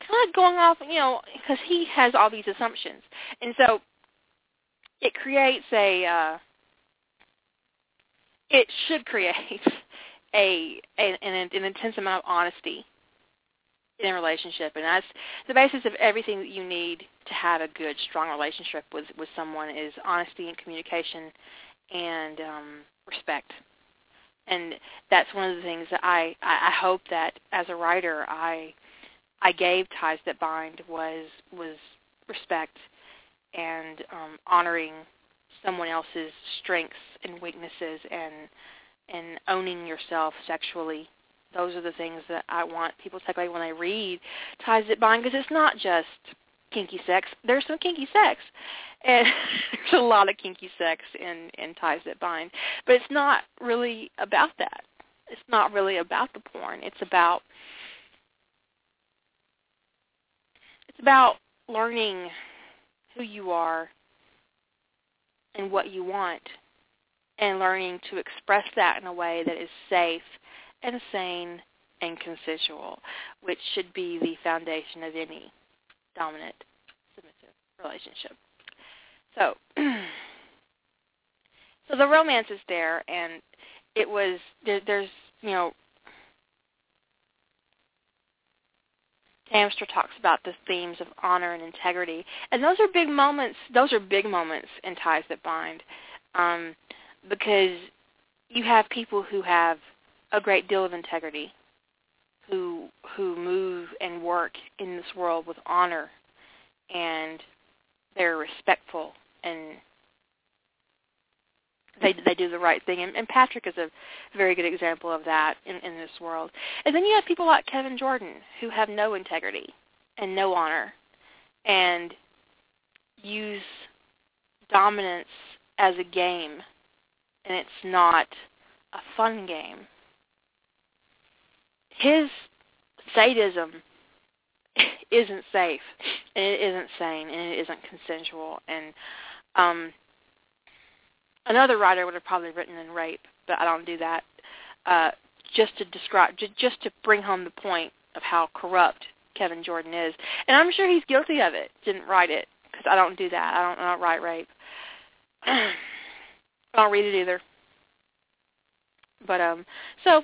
kind of going off, you know, because he has all these assumptions, and so it creates a. Uh, it should create a, a an, an intense amount of honesty in a relationship, and that's the basis of everything that you need to have a good, strong relationship with with someone is honesty and communication and um, respect. And that's one of the things that I I hope that as a writer I I gave ties that bind was was respect and um, honoring someone else's strengths and weaknesses and and owning yourself sexually those are the things that I want people to take away when they read Ties That Bind because it's not just kinky sex. There's some kinky sex, and there's a lot of kinky sex in in Ties That Bind, but it's not really about that. It's not really about the porn. It's about it's about learning who you are and what you want and learning to express that in a way that is safe and sane and consensual, which should be the foundation of any dominant submissive relationship. So so the romance is there and it was there, there's you know Tamstra talks about the themes of honor and integrity, and those are big moments. Those are big moments in ties that bind, um, because you have people who have a great deal of integrity, who who move and work in this world with honor, and they're respectful and they they do the right thing. And, and Patrick is a very good example of that in, in this world. And then you have people like Kevin Jordan who have no integrity and no honor, and use dominance as a game, and it's not a fun game his sadism isn't safe and it isn't sane and it isn't consensual and um another writer would have probably written in rape but i don't do that uh, just to describe, just to bring home the point of how corrupt Kevin Jordan is. And I'm sure he's guilty of it. Didn't write it because I don't do that. I don't, I don't write rape. I don't read it either. But um, so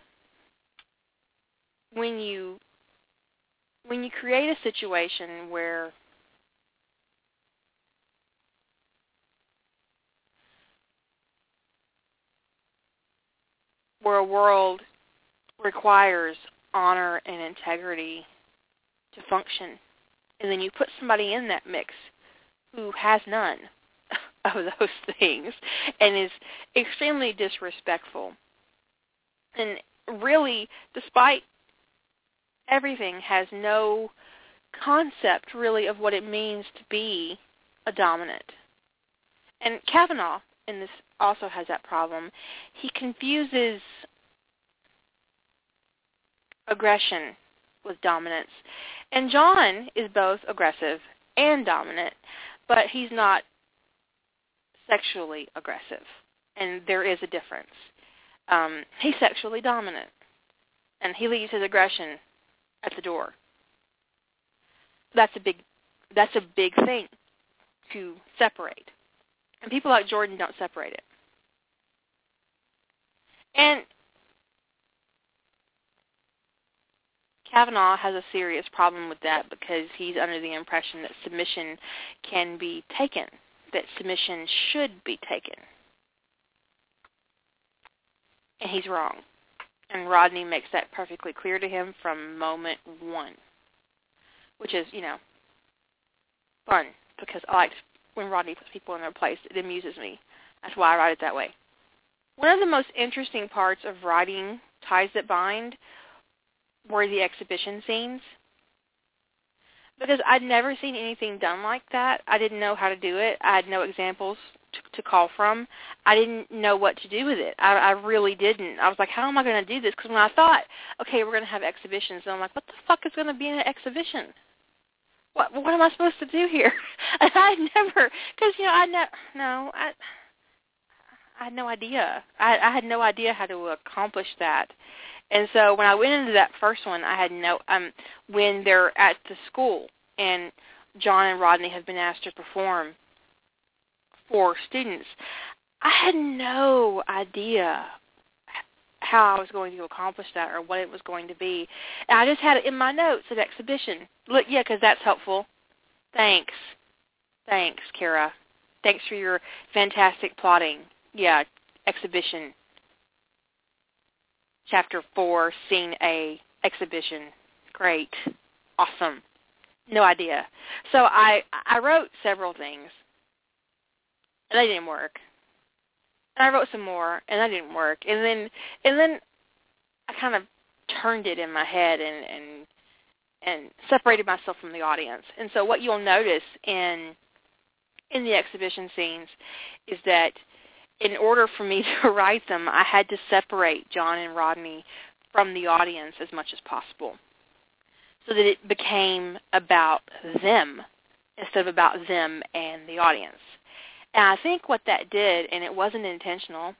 when you when you create a situation where where a world requires honor and integrity to function, and then you put somebody in that mix who has none of those things and is extremely disrespectful. And really despite everything has no concept really of what it means to be a dominant. And kavanaugh in this also has that problem he confuses aggression with dominance and john is both aggressive and dominant but he's not sexually aggressive and there is a difference um, he's sexually dominant, and he leaves his aggression at the door. That's a big that's a big thing to separate. And people like Jordan don't separate it. And Kavanaugh has a serious problem with that because he's under the impression that submission can be taken, that submission should be taken and he's wrong. And Rodney makes that perfectly clear to him from moment one, which is, you know, fun because I like when Rodney puts people in their place. It amuses me. That's why I write it that way. One of the most interesting parts of writing Ties That Bind were the exhibition scenes because I'd never seen anything done like that. I didn't know how to do it. I had no examples to, to call from. I didn't know what to do with it. I, I really didn't. I was like, how am I going to do this? Because when I thought, okay, we're going to have exhibitions, and I'm like, what the fuck is going to be in an exhibition? What what am I supposed to do here? And I never, because you know, I never, no, I, I had no idea. I, I had no idea how to accomplish that. And so when I went into that first one, I had no um when they're at the school and John and Rodney have been asked to perform for students. I had no idea how I was going to accomplish that or what it was going to be. And I just had it in my notes at exhibition. Look, yeah, because that's helpful. Thanks. Thanks, Kara. Thanks for your fantastic plotting. Yeah, exhibition. Chapter 4, Scene A, exhibition. Great. Awesome. No idea. So I I wrote several things and that didn't work. And I wrote some more, and that didn't work. And then, and then I kind of turned it in my head and and and separated myself from the audience. And so, what you'll notice in in the exhibition scenes is that in order for me to write them, I had to separate John and Rodney from the audience as much as possible so that it became about them instead of about them and the audience. And I think what that did, and it wasn't intentional,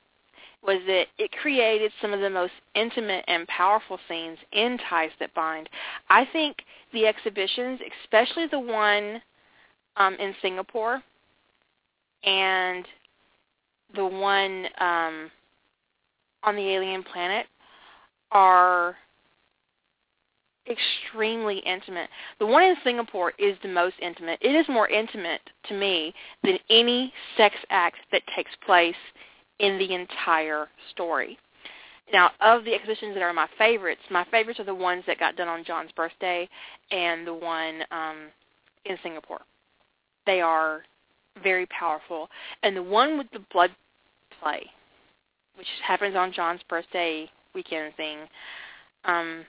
was that it created some of the most intimate and powerful scenes in Ties That Bind. I think the exhibitions, especially the one um, in Singapore and the one um, on the alien planet, are extremely intimate. The one in Singapore is the most intimate. It is more intimate to me than any sex act that takes place in the entire story. Now, of the exhibitions that are my favorites, my favorites are the ones that got done on John's birthday and the one um, in Singapore. They are very powerful. And the one with the blood play, which happens on John's birthday weekend thing, um,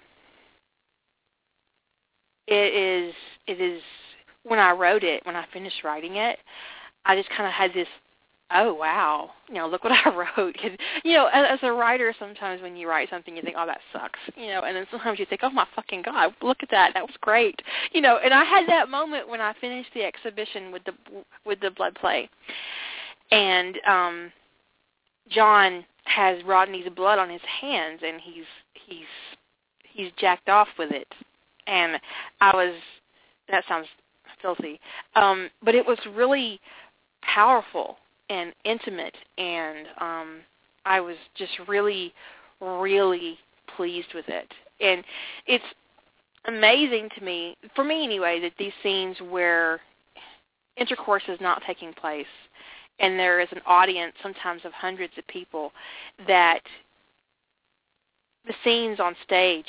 it is it is when I wrote it, when I finished writing it, I just kind of had this oh wow. You know look what i wrote. And you know as, as a writer sometimes when you write something you think oh that sucks you know and then sometimes you think oh my fucking god look at that. That was great. You know and i had that moment when i finished the exhibition with the with the blood play. And um john has Rodney's blood on his hands, and he's he's he's jacked off with it. And I was that sounds filthy, um, but it was really powerful and intimate, and um, I was just really, really pleased with it. And it's amazing to me, for me anyway, that these scenes where intercourse is not taking place and there is an audience sometimes of hundreds of people that the scenes on stage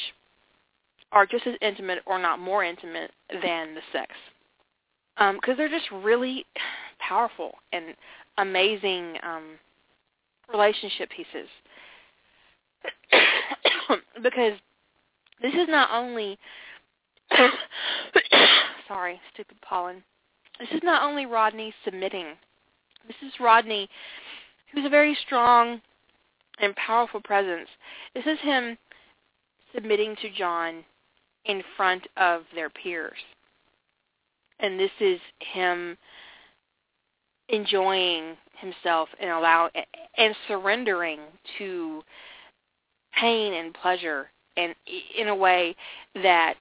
are just as intimate or not more intimate than the sex because um, they're just really powerful and amazing um, relationship pieces because this is not only sorry, stupid pollen. This is not only Rodney submitting. This is Rodney, who's a very strong and powerful presence. This is him submitting to John in front of their peers. And this is him enjoying himself and allow and surrendering to pain and pleasure and in a way that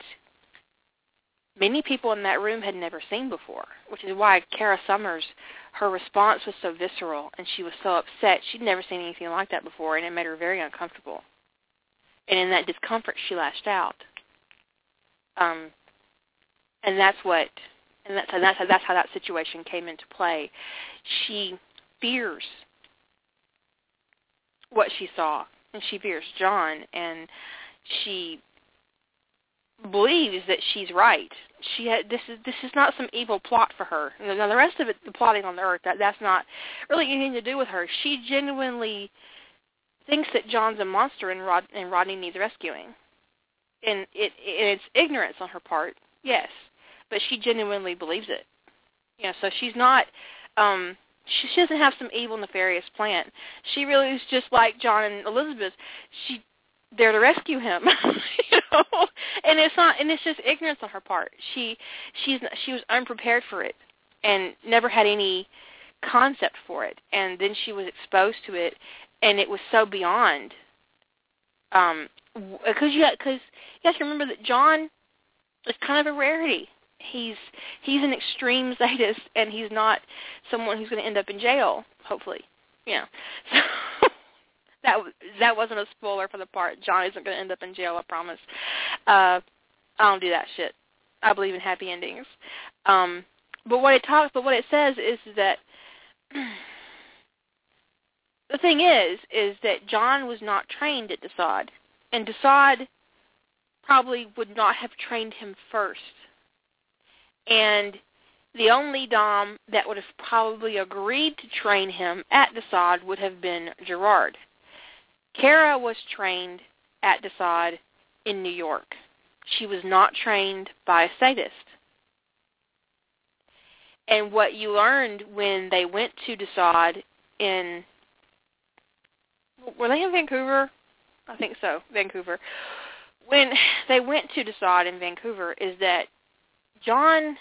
many people in that room had never seen before, which is why Kara Summers, her response was so visceral and she was so upset. She'd never seen anything like that before, and it made her very uncomfortable. And in that discomfort, she lashed out. Um, and that's what, and that's and that's how, that's how that situation came into play. She fears what she saw, and she fears John, and she believes that she's right. She had this is this is not some evil plot for her. Now the rest of it, the plotting on the earth, that that's not really anything to do with her. She genuinely thinks that John's a monster and Rod and Rodney needs rescuing, and it it's ignorance on her part, yes, but she genuinely believes it. You know, so she's not. um she, she doesn't have some evil nefarious plan. She really is just like John and Elizabeth. She there to rescue him you know and it's not and it's just ignorance on her part she she's she was unprepared for it and never had any concept for it and then she was exposed to it and it was so beyond um because you because you have to remember that john is kind of a rarity he's he's an extreme sadist and he's not someone who's going to end up in jail hopefully know so that that wasn't a spoiler for the part. John isn't going to end up in jail. I promise. Uh, I don't do that shit. I believe in happy endings. Um, but what it talks, but what it says is that the thing is, is that John was not trained at Desaad, and Desaad probably would not have trained him first. And the only Dom that would have probably agreed to train him at Desaad would have been Gerard. Kara was trained at Desaad in New York. She was not trained by a sadist. And what you learned when they went to Desaad in were they in Vancouver? I think so, Vancouver. When they went to Desaad in Vancouver is that John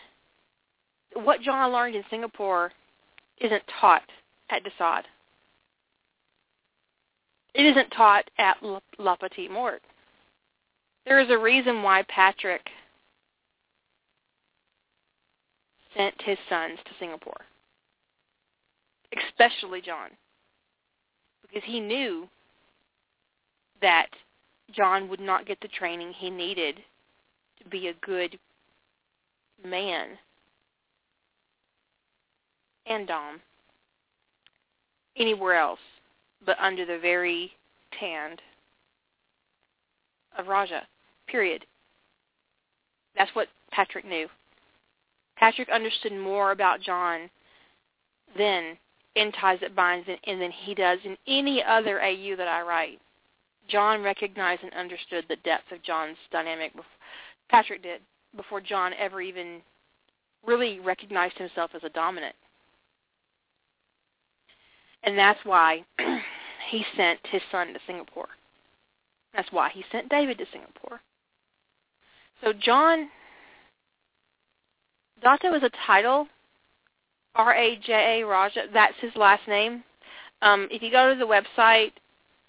what John learned in Singapore isn't taught at Desaad. It isn't taught at La Petite Mort. There is a reason why Patrick sent his sons to Singapore, especially John, because he knew that John would not get the training he needed to be a good man and Dom anywhere else but under the very hand of Raja. Period. That's what Patrick knew. Patrick understood more about John than in Ties That Binds and than he does in any other AU that I write. John recognized and understood the depth of John's dynamic. Patrick did before John ever even really recognized himself as a dominant. And that's why he sent his son to Singapore. That's why he sent David to Singapore. So John Dato is a title. R A J A Raja. That's his last name. Um, if you go to the website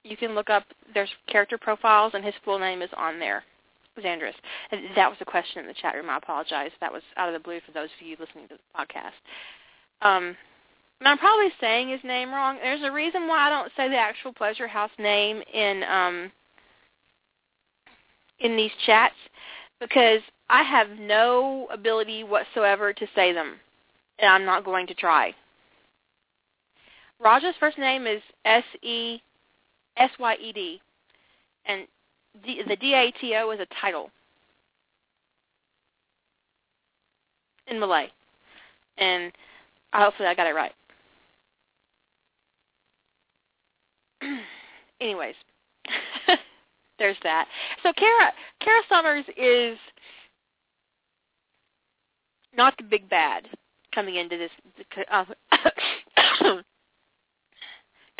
You can look up there's character profiles, and his full name is on there. Xandris. That was a question in the chat room. I apologize. That was out of the blue for those of you listening to the podcast. Um, and I'm probably saying his name wrong. There's a reason why I don't say the actual Pleasure House name in um, in these chats because I have no ability whatsoever to say them, and I'm not going to try. Raja's first name is S E S Y E D, and D, the D A T O is a title in Malay, and hopefully I got it right. Anyways, there's that. So Kara Kara Summers is not the big bad coming into this uh,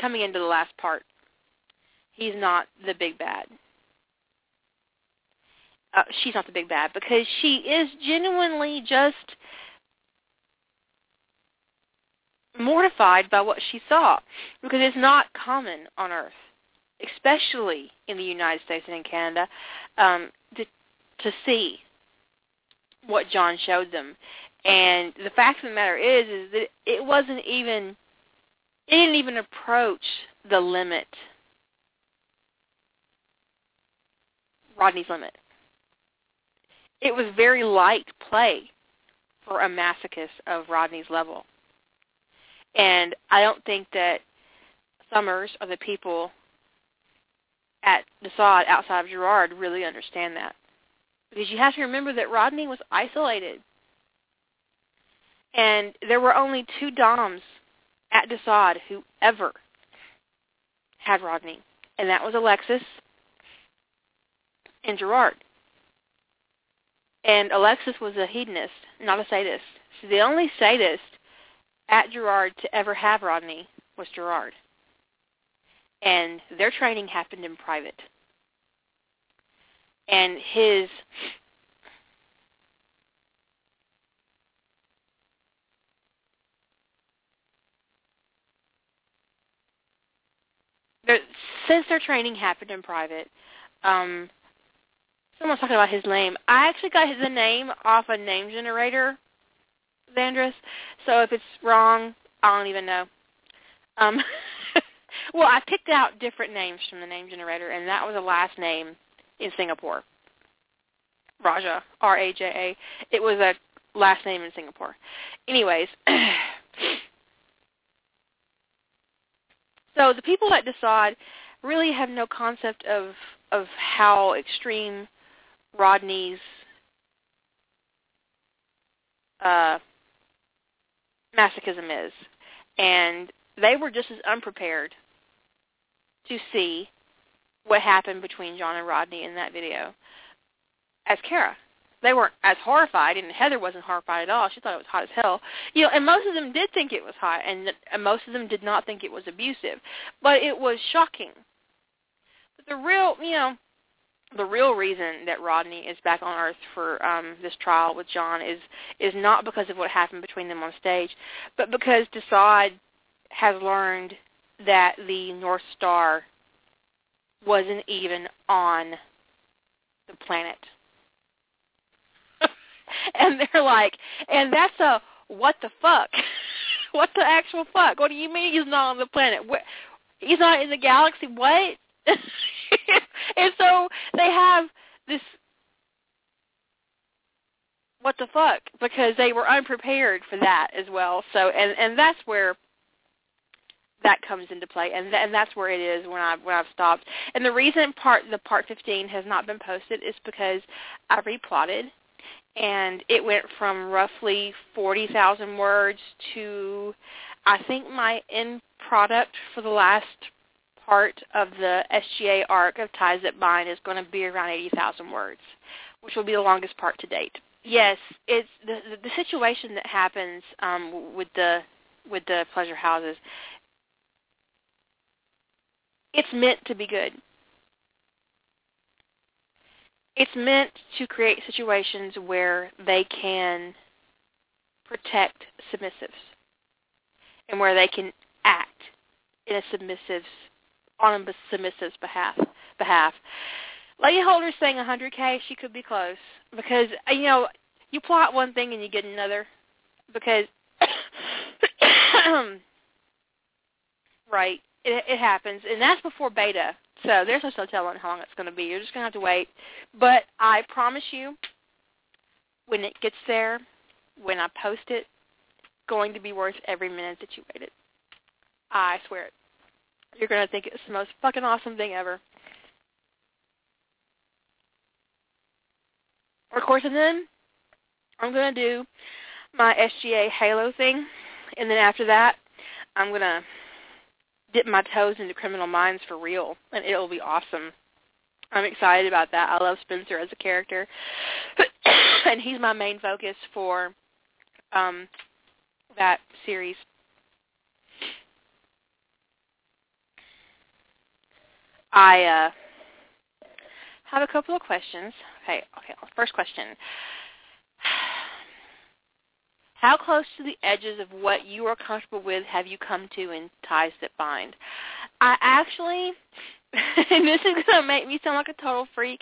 coming into the last part. He's not the big bad. Uh, she's not the big bad because she is genuinely just mortified by what she saw because it's not common on earth especially in the united states and in canada um to to see what john showed them and the fact of the matter is is that it wasn't even it didn't even approach the limit rodney's limit it was very light play for a masochist of rodney's level and I don't think that Summers or the people at DeSaude outside of Gerard really understand that. Because you have to remember that Rodney was isolated. And there were only two Doms at DeSaude who ever had Rodney. And that was Alexis and Gerard. And Alexis was a hedonist, not a sadist. So the only sadist at Gerard to ever have Rodney was Gerard. And their training happened in private. And his since their training happened in private, um, someone's talking about his name. I actually got the name off a name generator Xandris. So if it's wrong, I don't even know. Um, well, I picked out different names from the name generator, and that was a last name in Singapore. Raja, R-A-J-A. It was a last name in Singapore. Anyways, so the people at DeSaude really have no concept of of how extreme Rodney's uh, masochism is. And they were just as unprepared to see what happened between John and Rodney in that video as Kara. They weren't as horrified, and Heather wasn't horrified at all. She thought it was hot as hell. You know, and most of them did think it was hot, and, and most of them did not think it was abusive. But it was shocking. But the real, you know, the real reason that Rodney is back on Earth for um, this trial with John is is not because of what happened between them on stage, but because Desaad has learned that the North Star wasn't even on the planet. and they're like, and that's a what the fuck? what the actual fuck? What do you mean he's not on the planet? What, he's not in the galaxy? What? and so they have this what the fuck because they were unprepared for that as well. So and and that's where that comes into play and th- and that's where it is when I when I've stopped. And the reason part the part 15 has not been posted is because I replotted and it went from roughly 40,000 words to I think my end product for the last part of the SGA arc of Ties That Bind is going to be around 80,000 words, which will be the longest part to date. Yes, it's the the, situation that happens um, with the with the pleasure houses. It's meant to be good. It's meant to create situations where they can protect submissives and where they can act in a submissive's on a submissive's behalf. Behalf. Lady Holder's saying 100k. She could be close because you know you plot one thing and you get another because right it, it happens and that's before beta so there's no telling how long it's going to be you're just going to have to wait but i promise you when it gets there when i post it it's going to be worth every minute that you waited i swear it you're going to think it's the most fucking awesome thing ever of course and then I'm going to do my SGA Halo thing, and then after that, I'm going to dip my toes into Criminal Minds for real, and it'll be awesome. I'm excited about that. I love Spencer as a character, and he's my main focus for um, that series. I uh, have a couple of questions. Okay, okay. First question: how close to the edges of what you are comfortable with have you come to in ties that bind? I actually, and this is going to make me sound like a total freak,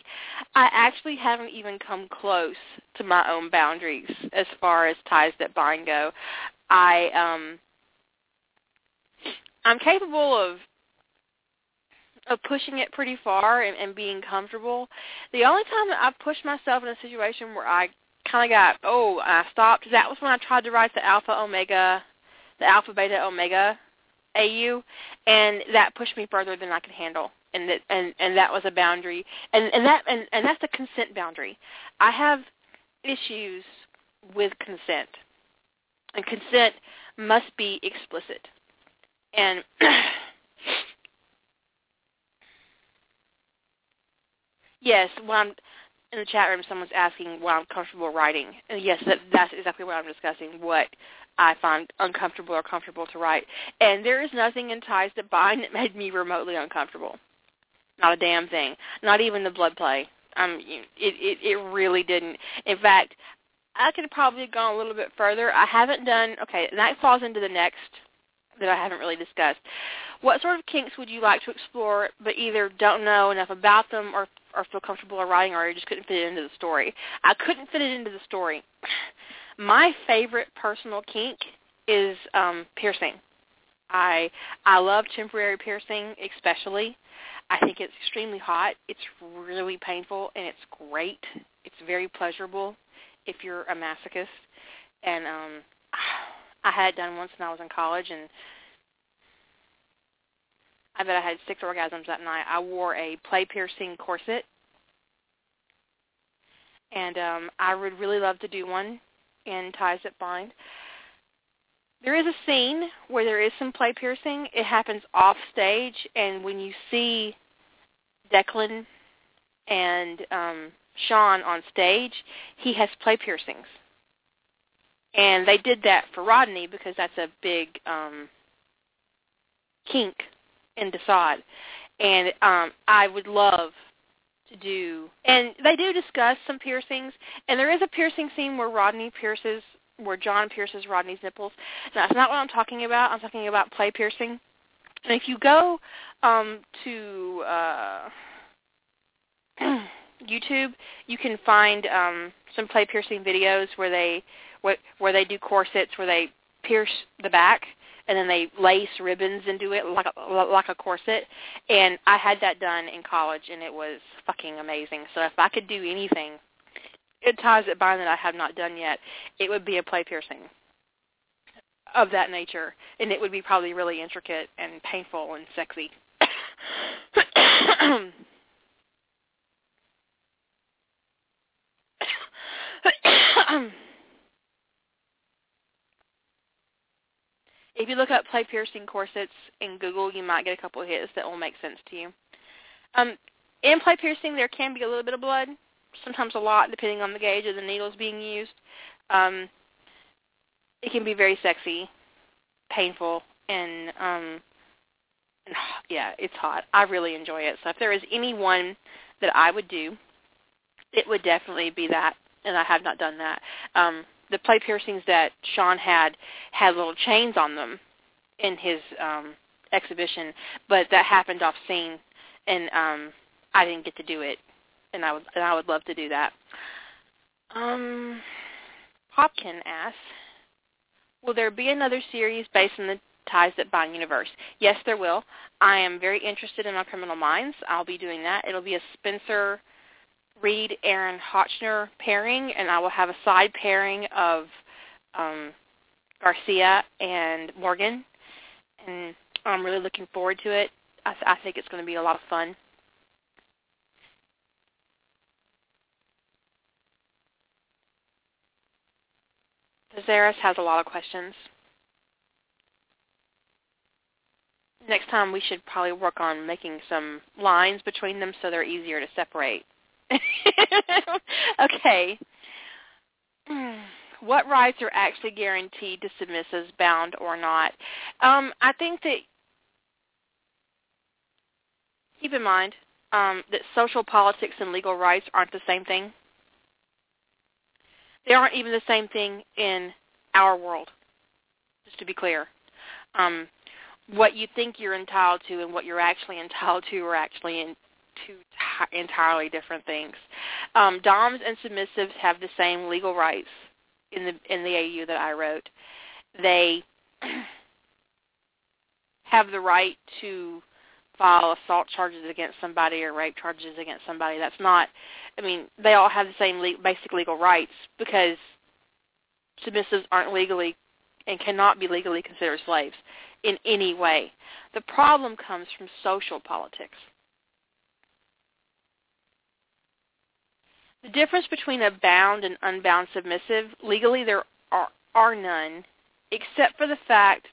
I actually haven't even come close to my own boundaries as far as ties that bind go. I um I'm capable of of pushing it pretty far and, and being comfortable. The only time that I've pushed myself in a situation where I kind of got oh I stopped. That was when I tried to write the alpha omega, the alpha beta omega AU, and that pushed me further than I could handle. And that and and that was a boundary, and and that and and that's the consent boundary. I have issues with consent, and consent must be explicit. And yes, I'm in the chat room, someone's asking why I'm comfortable writing. And yes, that, that's exactly what I'm discussing, what I find uncomfortable or comfortable to write. And there is nothing in Ties That Bind that made me remotely uncomfortable. Not a damn thing. Not even the blood play. Um, it, it, it really didn't. In fact, I could have probably gone a little bit further. I haven't done, okay, and that falls into the next that I haven't really discussed. What sort of kinks would you like to explore but either don't know enough about them or or feel comfortable writing or you just couldn't fit it into the story? I couldn't fit it into the story. My favorite personal kink is um piercing. I I love temporary piercing especially. I think it's extremely hot. It's really painful and it's great. It's very pleasurable if you're a masochist. And um I had done once when I was in college, and I bet I had six orgasms that night. I wore a play piercing corset, and um, I would really love to do one in Ties That Bind. There is a scene where there is some play piercing. It happens off stage, and when you see Declan and um, Sean on stage, he has play piercings and they did that for Rodney because that's a big um kink in Desaad. And um I would love to do and they do discuss some piercings and there is a piercing scene where Rodney pierces where John pierces Rodney's nipples. Now that's not what I'm talking about. I'm talking about play piercing. And if you go um to uh YouTube, you can find um some play piercing videos where they where they do corsets where they pierce the back and then they lace ribbons into it like a, like a corset. And I had that done in college, and it was fucking amazing. So if I could do anything, it ties that bind that I have not done yet, it would be a play piercing of that nature, and it would be probably really intricate and painful and sexy. If you look up play piercing corsets in Google, you might get a couple of hits that will make sense to you. Um, in play piercing, there can be a little bit of blood, sometimes a lot, depending on the gauge of the needles being used. Um, it can be very sexy, painful, and um, yeah, it's hot. I really enjoy it. So if there is any one that I would do, it would definitely be that, and I have not done that. Um, the play piercings that Sean had had little chains on them in his um exhibition, but that happened off scene, and um, I didn't get to do it, and I would and I would love to do that. Um, Hopkin asks, will there be another series based on the ties that bind universe? Yes, there will. I am very interested in my Criminal Minds. I'll be doing that. It'll be a Spencer Reid Aaron Hotchner pairing, and I will have a side pairing of um, Garcia and Morgan, and I'm really looking forward to it. I, th- I think it's going to be a lot of fun. Zaris has a lot of questions. Next time we should probably work on making some lines between them so they're easier to separate. okay. What rights are actually guaranteed to submissives, bound or not? Um, I think that keep in mind um, that social politics and legal rights aren't the same thing. They aren't even the same thing in our world, just to be clear. Um, what you think you're entitled to and what you're actually entitled to are actually in two t- entirely different things. Um, DOMs and submissives have the same legal rights in the in the AU that I wrote. They have the right to file assault charges against somebody or rape charges against somebody. That's not. I mean, they all have the same le- basic legal rights because submissives aren't legally and cannot be legally considered slaves in any way. The problem comes from social politics. The difference between a bound and unbound submissive, legally there are, are none, except for the fact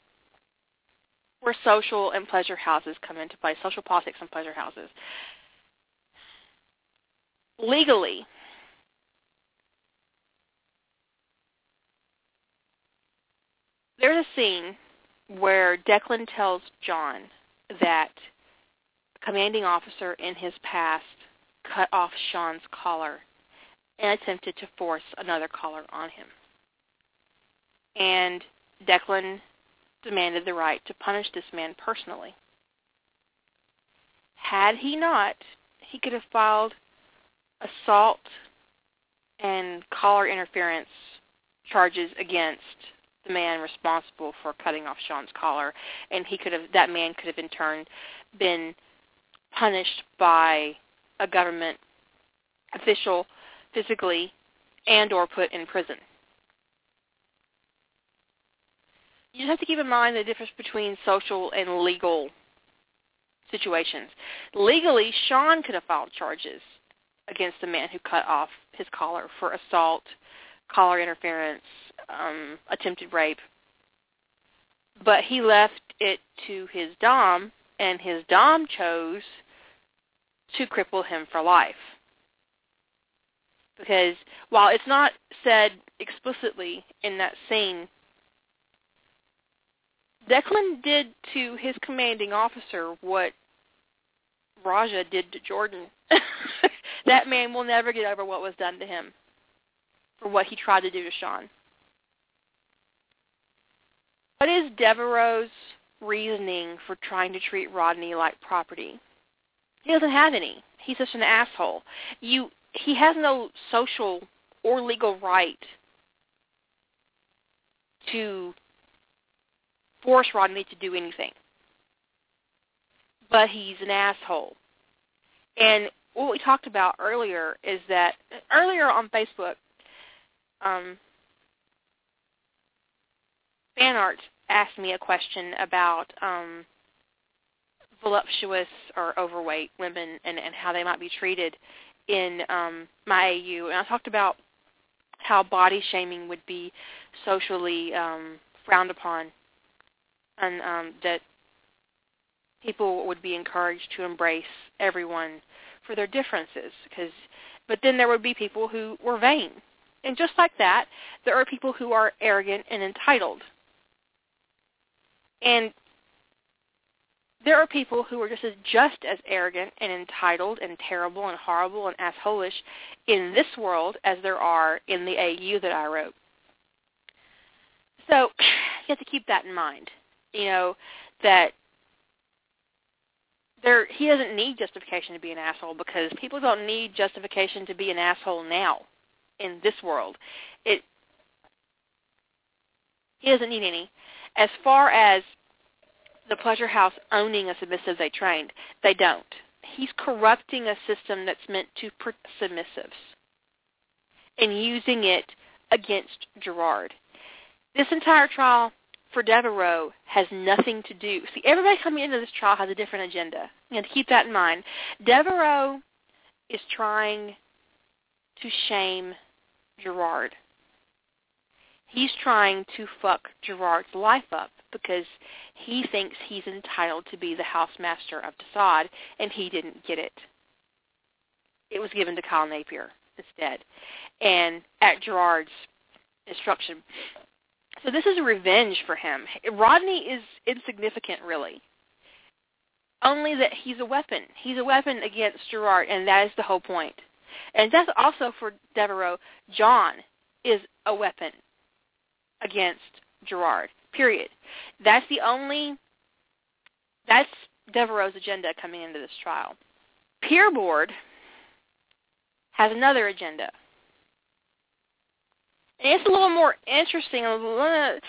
where social and pleasure houses come into play, social politics and pleasure houses. Legally, there's a scene where Declan tells John that a commanding officer in his past cut off Sean's collar and attempted to force another collar on him. And Declan demanded the right to punish this man personally. Had he not, he could have filed assault and collar interference charges against the man responsible for cutting off Sean's collar, and he could have that man could have in turn been punished by a government official physically and or put in prison. You have to keep in mind the difference between social and legal situations. Legally, Sean could have filed charges against the man who cut off his collar for assault, collar interference, um, attempted rape. But he left it to his dom, and his dom chose to cripple him for life. Because while it's not said explicitly in that scene, Declan did to his commanding officer what Raja did to Jordan. that man will never get over what was done to him for what he tried to do to Sean. What is Devereaux's reasoning for trying to treat Rodney like property? He doesn't have any. He's such an asshole. You he has no social or legal right to force Rodney to do anything. But he's an asshole. And what we talked about earlier is that earlier on Facebook, um, fan art asked me a question about um, voluptuous or overweight women and, and how they might be treated in um, my AU, and I talked about how body shaming would be socially um, frowned upon, and um, that people would be encouraged to embrace everyone for their differences. Because, but then there would be people who were vain, and just like that, there are people who are arrogant and entitled. And there are people who are just as just as arrogant and entitled and terrible and horrible and assholish in this world as there are in the AU that I wrote. So you have to keep that in mind. You know that there he doesn't need justification to be an asshole because people don't need justification to be an asshole now in this world. It he doesn't need any. As far as the pleasure house owning a submissive they trained, they don't. He's corrupting a system that's meant to submissives and using it against Gerard. This entire trial for Devereaux has nothing to do. See, everybody coming into this trial has a different agenda. You And keep that in mind. Devereaux is trying to shame Gerard. He's trying to fuck Gerard's life up because he thinks he's entitled to be the housemaster of Desaad, and he didn't get it. It was given to Kyle Napier instead, and at Gerard's instruction. So this is a revenge for him. Rodney is insignificant, really. Only that he's a weapon. He's a weapon against Gerard, and that is the whole point. And that's also for Devereaux. John is a weapon against Gerard. Period. That's the only. That's Devereaux's agenda coming into this trial. Peer Board has another agenda. And it's a little more interesting. Uh,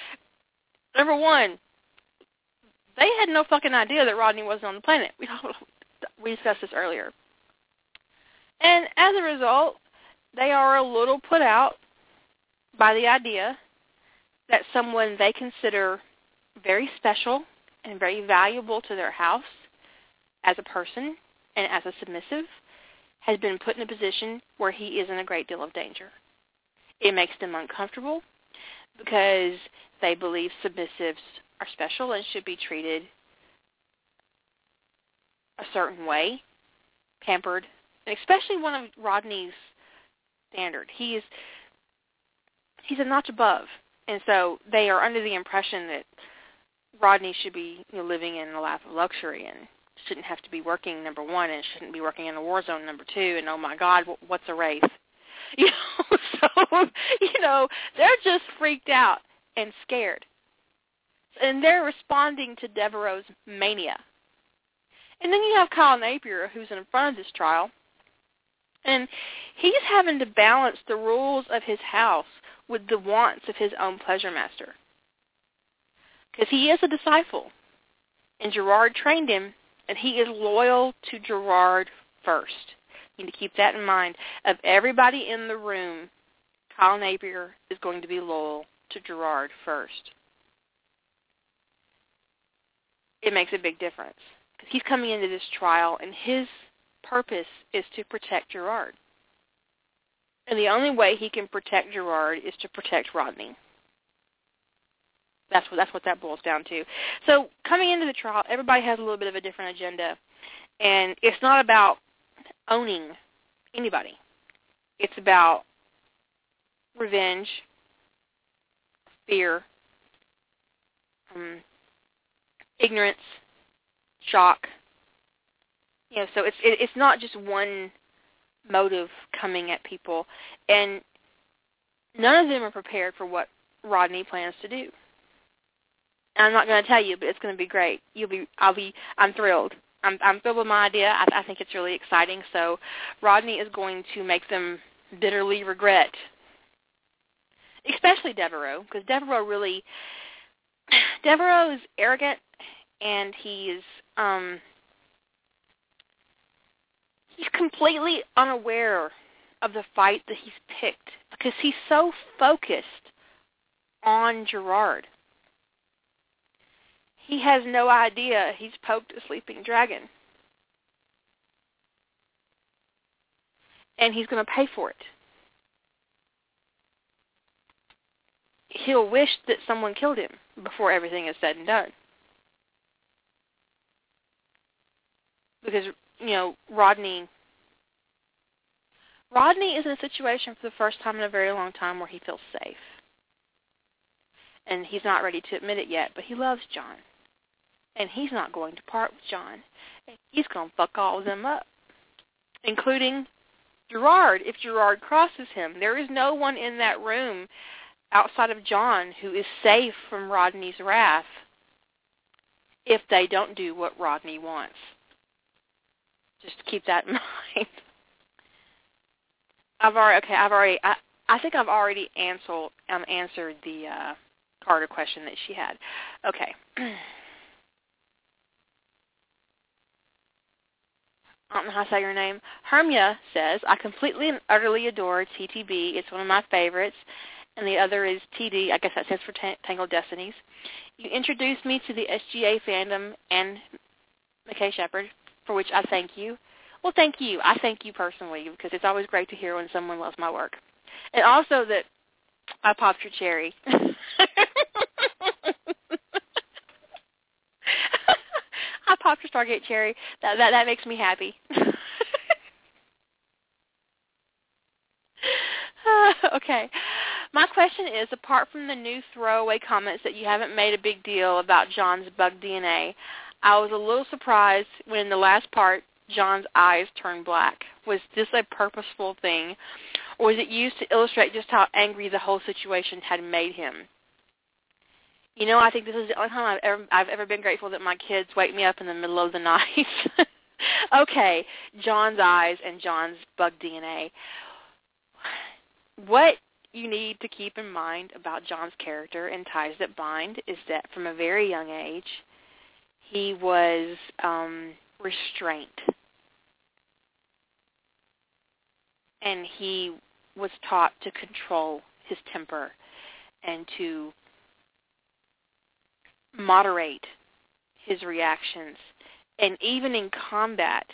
number one, they had no fucking idea that Rodney wasn't on the planet. We we discussed this earlier. And as a result, they are a little put out by the idea that someone they consider very special and very valuable to their house as a person and as a submissive has been put in a position where he is in a great deal of danger. It makes them uncomfortable because they believe submissives are special and should be treated a certain way, pampered, and especially one of Rodney's standard. He is he's a notch above, and so they are under the impression that Rodney should be you know, living in a life of luxury and shouldn't have to be working number one and shouldn't be working in a war zone number two and oh my god what's a Wraith? You know so you know they're just freaked out and scared. And they're responding to Devereaux's mania. And then you have Kyle Napier who's in front of this trial and he's having to balance the rules of his house with the wants of his own pleasure master because he is a disciple and Gerard trained him and he is loyal to Gerard first. You need to keep that in mind. Of everybody in the room, Kyle Napier is going to be loyal to Gerard first. It makes a big difference because he's coming into this trial, and his purpose is to protect Gerard. And the only way he can protect Gerard is to protect Rodney. That's what that's what that boils down to. So coming into the trial, everybody has a little bit of a different agenda, and it's not about owning anybody. It's about revenge, fear, um, ignorance, shock. You know, so it's it, it's not just one motive coming at people, and none of them are prepared for what Rodney plans to do. I'm not going to tell you, but it's going to be great. You'll be, I'll be, I'm thrilled. I'm, I'm thrilled with my idea. I, I think it's really exciting. So Rodney is going to make them bitterly regret, especially Devereaux, because Devereaux really, Devereaux is arrogant, and he's, um, he's completely unaware of the fight that he's picked because he's so focused on Gerard he has no idea he's poked a sleeping dragon. And he's going to pay for it. He'll wish that someone killed him before everything is said and done. Because, you know, Rodney Rodney is in a situation for the first time in a very long time where he feels safe. And he's not ready to admit it yet, but he loves John and he's not going to part with John. He's going to fuck all of them up, including Gerard. If Gerard crosses him, there is no one in that room outside of John who is safe from Rodney's wrath if they don't do what Rodney wants. Just keep that in mind. I've already okay. I've already. I, I think I've already answered um, answered the uh, Carter question that she had. Okay. I don't know how to say your name. Hermia says, I completely and utterly adore TTB. It's one of my favorites. And the other is TD. I guess that stands for Tangled Destinies. You introduced me to the SGA fandom and McKay Sheppard, for which I thank you. Well, thank you. I thank you personally because it's always great to hear when someone loves my work. And also that I popped your cherry. I popped your Stargate cherry. That that that makes me happy. okay. My question is, apart from the new throwaway comments that you haven't made a big deal about John's bug DNA, I was a little surprised when in the last part John's eyes turned black. Was this a purposeful thing, or was it used to illustrate just how angry the whole situation had made him? You know, I think this is the only time I've ever I've ever been grateful that my kids wake me up in the middle of the night. okay, John's eyes and John's bug DNA. What you need to keep in mind about John's character in Ties That Bind is that from a very young age, he was um, restrained. And he was taught to control his temper and to moderate his reactions. And even in combat,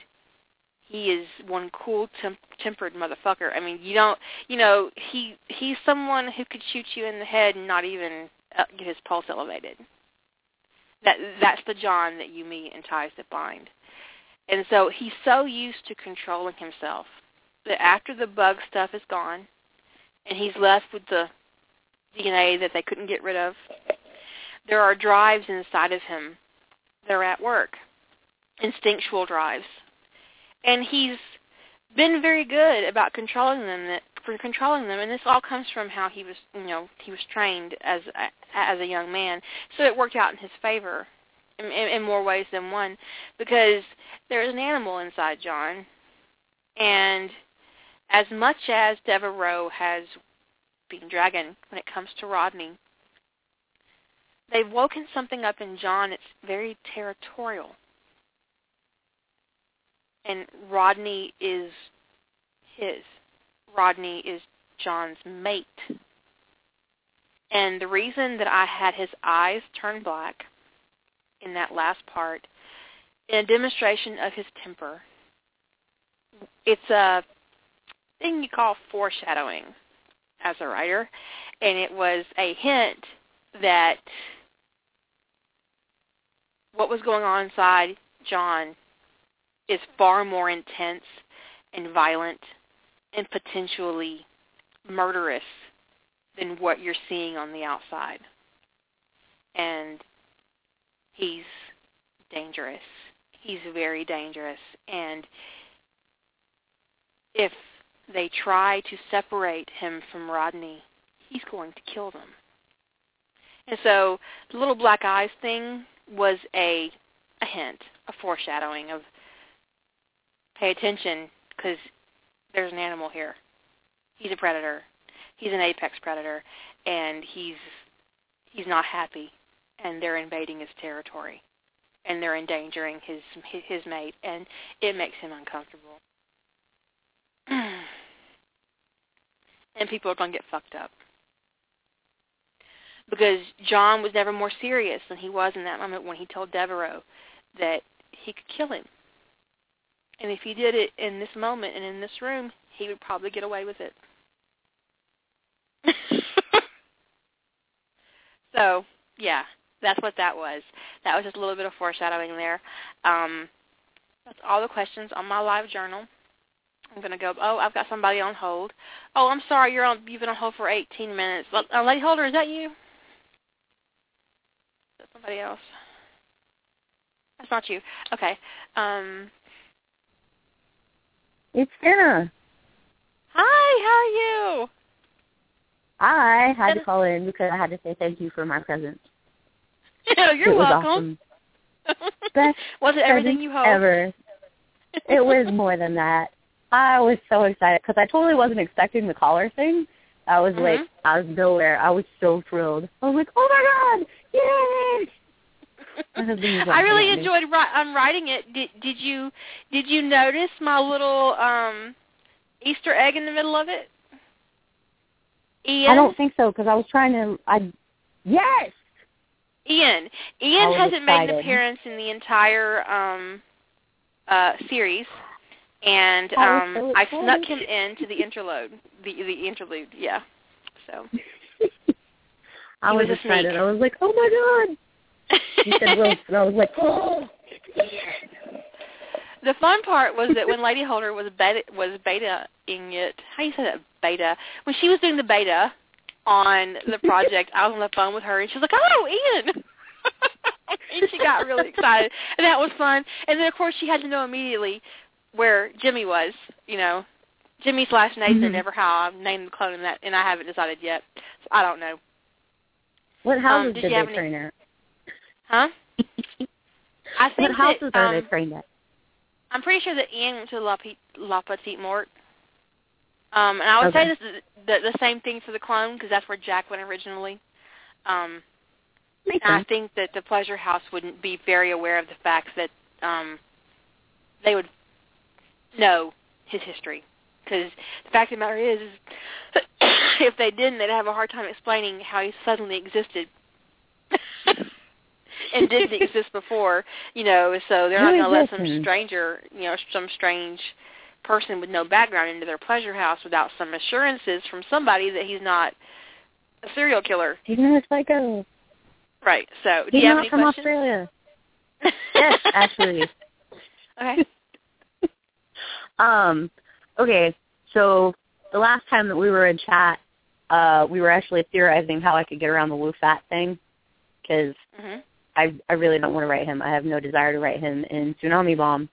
he is one cool temp- tempered motherfucker. I mean, you don't, you know, he he's someone who could shoot you in the head and not even uh, get his pulse elevated. That that's the John that you meet in Ties That Bind. And so he's so used to controlling himself that after the bug stuff is gone and he's left with the DNA that they couldn't get rid of, there are drives inside of him that are at work, instinctual drives. And he's been very good about controlling them that for controlling them and this all comes from how he was you know he was trained as as a young man so it worked out in his favor in, in, in more ways than one because there's an animal inside John and as much as Devereaux has been dragon when it comes to Rodney they've woken something up in John. It's very territorial. And Rodney is his. Rodney is John's mate. And the reason that I had his eyes turn black in that last part, in a demonstration of his temper, it's a thing you call foreshadowing as a writer, and it was a hint that what was going on inside John is far more intense and violent and potentially murderous than what you're seeing on the outside. And he's dangerous. He's very dangerous. And if they try to separate him from Rodney, he's going to kill them. And so the little black eyes thing was a a hint, a foreshadowing of pay attention because there's an animal here. He's a predator. He's an apex predator, and he's he's not happy, and they're invading his territory, and they're endangering his his mate, and it makes him uncomfortable. and people are going to get fucked up because John was never more serious than he was in that moment when he told Devereaux that he could kill him. And if he did it in this moment and in this room, he would probably get away with it. so, yeah, that's what that was. That was just a little bit of foreshadowing there. Um, that's all the questions on my live journal. I'm gonna go. Oh, I've got somebody on hold. Oh, I'm sorry. You're on. You've been on hold for 18 minutes. Uh, lady holder, is that you? That's somebody else. That's not you. Okay. Um,
it's Jenna.
Hi, how are you?
I had to call in because I had to say thank you for my present.
you're
it
welcome.
Awesome. Best
was it everything you hoped?
Ever. it was more than that. I was so excited because I totally wasn't expecting the caller thing. I was like,
Mhm.
I was nowhere. I was so thrilled. I was like, oh my god, yay! My husband was
I really
laughing at me.
enjoyed ri- um, writing it. Did did you did you notice my little um Easter egg in the middle of it? Ian,
I don't think so because I was trying to. I yes.
Ian, Ian hasn't made an appearance in the entire um uh series, and
I
um
so
I snuck him into the interlude. The the interlude, yeah. So
I was,
was
excited. I was like, oh my god. He said Wilson. I was like, oh.
The fun part was that when Lady Holder was beta was betaing it, how do you say that beta? When she was doing the beta on the project, I was on the phone with her and she was like, "Oh, Ian!" and she got really excited, and that was fun. And then of course she had to know immediately where Jimmy was. You know, Jimmy slash Nathan,
Mhm.
ever how I've named the clone and, that, and I haven't decided yet. So I don't know,
What houses
Um, you have any-
train her?
Huh? I
What
think
houses
that,
are
um,
they trained at?
I'm pretty sure that Ian went to La, Pe- La Petite Mort. Um, and I would say this is the, the same thing for the clone because that's where Jack went originally. Um,
Makes
and I think that the Pleasure House wouldn't be very aware of the fact that um, they would know his history. Because the fact of the matter is, is if they didn't, they'd have a hard time explaining how he suddenly existed. and didn't exist before, you know, so they're not going to let some stranger, you know, some strange person with no background into their pleasure house without some assurances from somebody that he's not a serial killer.
He's not a psycho.
Right. So, do
He's
you have any
from
questions?
Australia. Yes, actually.
okay.
Um, okay, so the last time that we were in chat, uh, we were actually theorizing how I could get around the Wo Fat thing, because
Mhm.
I I really don't want to write him. I have no desire to write him in Tsunami Bomb.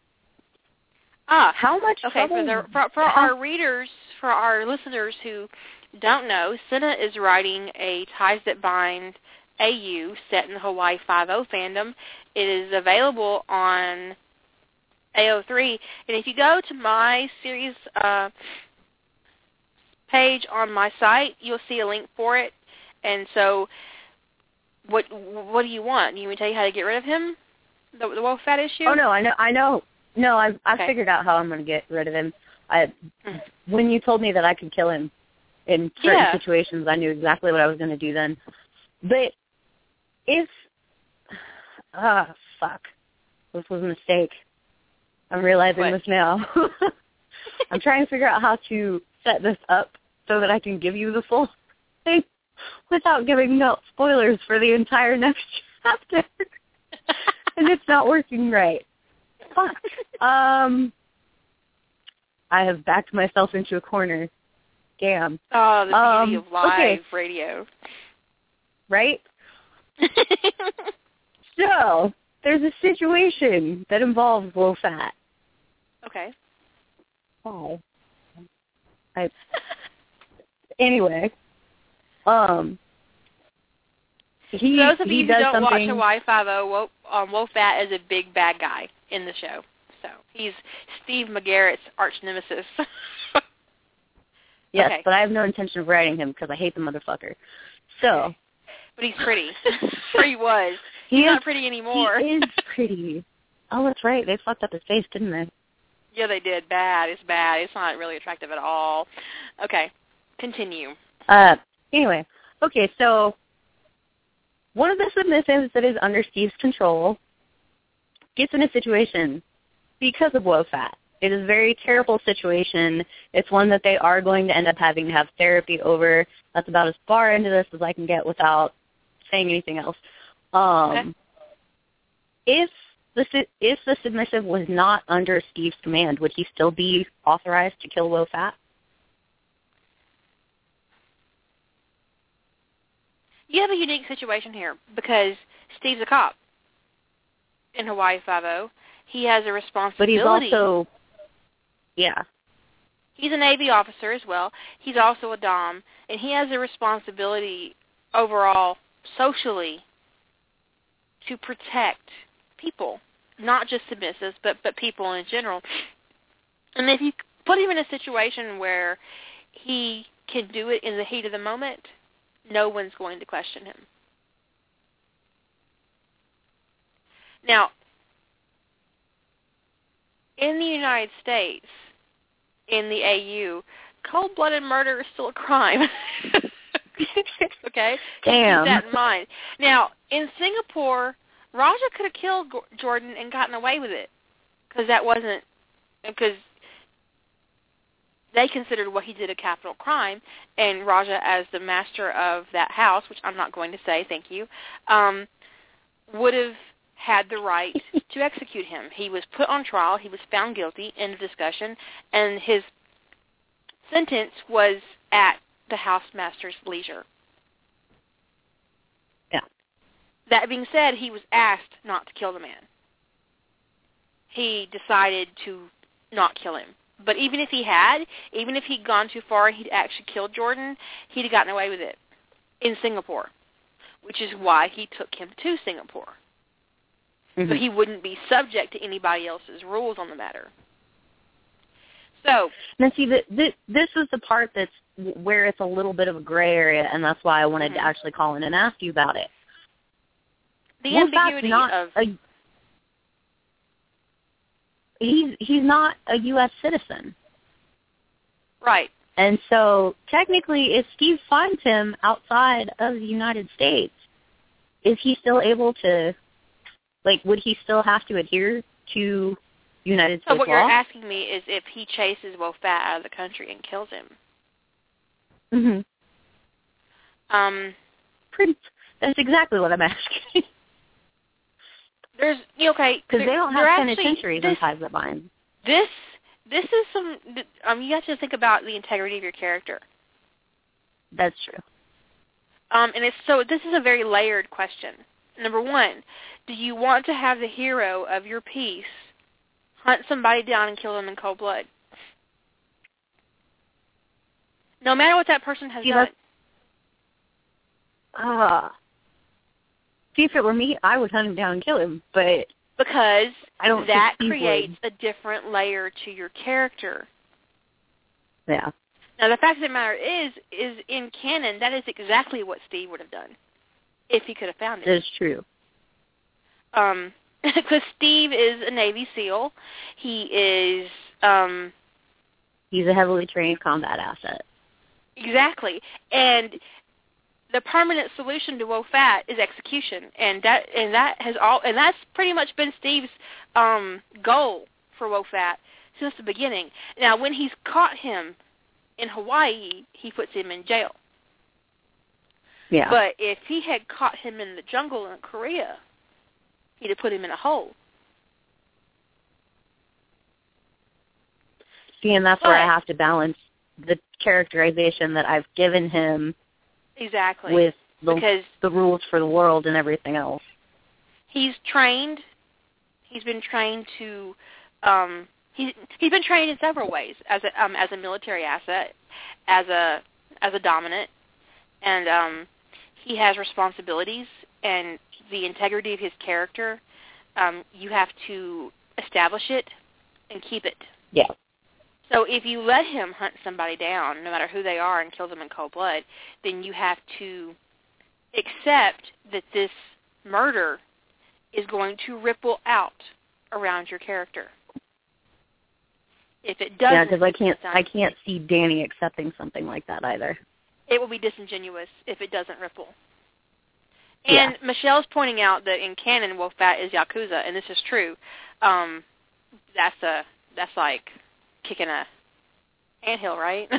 Ah,
How much
okay. For the for, for our readers, for our listeners who don't know, Senna is writing a Ties That Bind AU set in the Hawaii Five O fandom. It is available on AO3, and if you go to my series uh, page on my site, you'll see a link for it. And so, what what do you want? You want me to tell you how to get rid of him? The, the Wo Fat issue?
Oh no, I know, I know. No, I've I've
Okay.
figured out how I'm going to get rid of him. I
Mm.
when you told me that I could kill him in certain
Yeah.
situations, I knew exactly what I was going to do then. But if ah fuck, this was a mistake. I'm realizing
What?
this now. I'm trying to figure out how to set this up so that I can give you the full thing without giving out spoilers for the entire next chapter. and it's not working right. Fuck. Um, I have backed myself into a corner. Damn.
Oh, the beauty
Um,
of live
okay.
radio.
Right? So, there's a situation that involves Wo Fat.
okay.
Oh. I, anyway. Um, he,
For those of
he
you who don't watch
something,
Hawaii Five O, Wo, um, Wo Fat is a big bad guy in the show. So he's Steve McGarrett's arch nemesis.
Yes,
okay.
but I have no intention of writing him because I hate the motherfucker. So,
but he's pretty. or he was.
he
He's
is
not pretty anymore.
He is pretty. Oh, that's right. They fucked up his face, didn't they?
yeah, they did. Bad. It's bad. It's not really attractive at all. Okay. Continue.
Uh, anyway, okay, so one of the submissives that is under Steve's control gets in a situation because of Wo Fat. It is a very terrible situation. It's one that they are going to end up having to have therapy over. That's about as far into this as I can get without saying anything else. Um,
Okay.
If the if the submissive was not under Steve's command, would he still be authorized to kill Wo Fat?
You have a unique situation here because Steve's a cop in Hawaii Five O. He has a responsibility.
But he's also, yeah,
he's a Navy officer as well. He's also a Dom, and he has a responsibility overall socially to protect people, not just submissives, but but people in general. And if you put him in a situation where he can do it in the heat of the moment, no one's going to question him. Now, in the United States, in the AU, cold-blooded murder is still a crime. okay?
Damn.
Keep that in mind. Now, in Singapore, Raja could have killed Jordan and gotten away with it because that wasn't because they considered what he did a capital crime, and Raja, as the master of that house, which I'm not going to say, thank you, um, would have had the right to execute him. He was put on trial. He was found guilty. End of discussion. And his sentence was at the housemaster's leisure.
Yeah.
That being said, he was asked not to kill the man. He decided to not kill him. But even if he had, even if he'd gone too far and he'd actually killed Jordan, he'd have gotten away with it in Singapore, which is why he took him to Singapore.
Mm-hmm.
So he wouldn't be subject to anybody else's rules on the matter. So
now, see, the, the, this is the part that's where it's a little bit of a gray area, and that's why I wanted
mm-hmm.
to actually call in and ask you about it.
The
well,
ambiguity
not
of
a, he's he's not a U.S. citizen,
right.
and so technically, if Steve finds him outside of the United States, is he still able to, like, would he still have to adhere to United States?
So what
law?
you're asking me is if he chases Wo Fat out of the country and kills him.
mm-hmm.
Um,
Pretty. That's exactly what I'm asking.
There's okay
Because they don't have penitentiaries
this,
that bind.
This this is some um you have to think about the integrity of your character.
That's true.
Um, and it's so this is a very layered question. Number one, do you want to have the hero of your piece hunt somebody down and kill them in cold blood? No matter what that person has
See,
done.
Ah. See, if it were me, I would hunt him down and kill him. But
Because
I don't.
that creates a different layer to your character.
Yeah.
Now the fact of the matter is, is in canon, that is exactly what Steve would have done if he could have found it.
That is true.
um because Steve is a Navy SEAL. He is um
He's a heavily trained combat asset.
exactly. And the permanent solution to Wo Fat is execution. And that and that has all and that's pretty much been Steve's um goal for Wo Fat since the beginning. Now when he's caught him in Hawaii, he puts him in jail.
Yeah.
But if he had caught him in the jungle in Korea, he'd have put him in a hole.
See, and that's where I have to balance the characterization that I've given him
Exactly.
with the
because
the rules for the world and everything else.
he's trained he's been trained to um he's he's been trained in several ways as a um as a military asset as a as a dominant and um he has responsibilities and the integrity of his character um you have to establish it and keep it
Yeah.
So if you let him hunt somebody down no matter who they are and kill them in cold blood then you have to accept that this murder is going to ripple out around your character. If it doesn't,
Yeah, because I can't I can't see Danny accepting something like that either.
it will be disingenuous if it doesn't ripple.
Yeah.
And Michelle's pointing out that in canon, Wo Fat is Yakuza, and this is true. Um, that's a that's like kicking a anthill, right?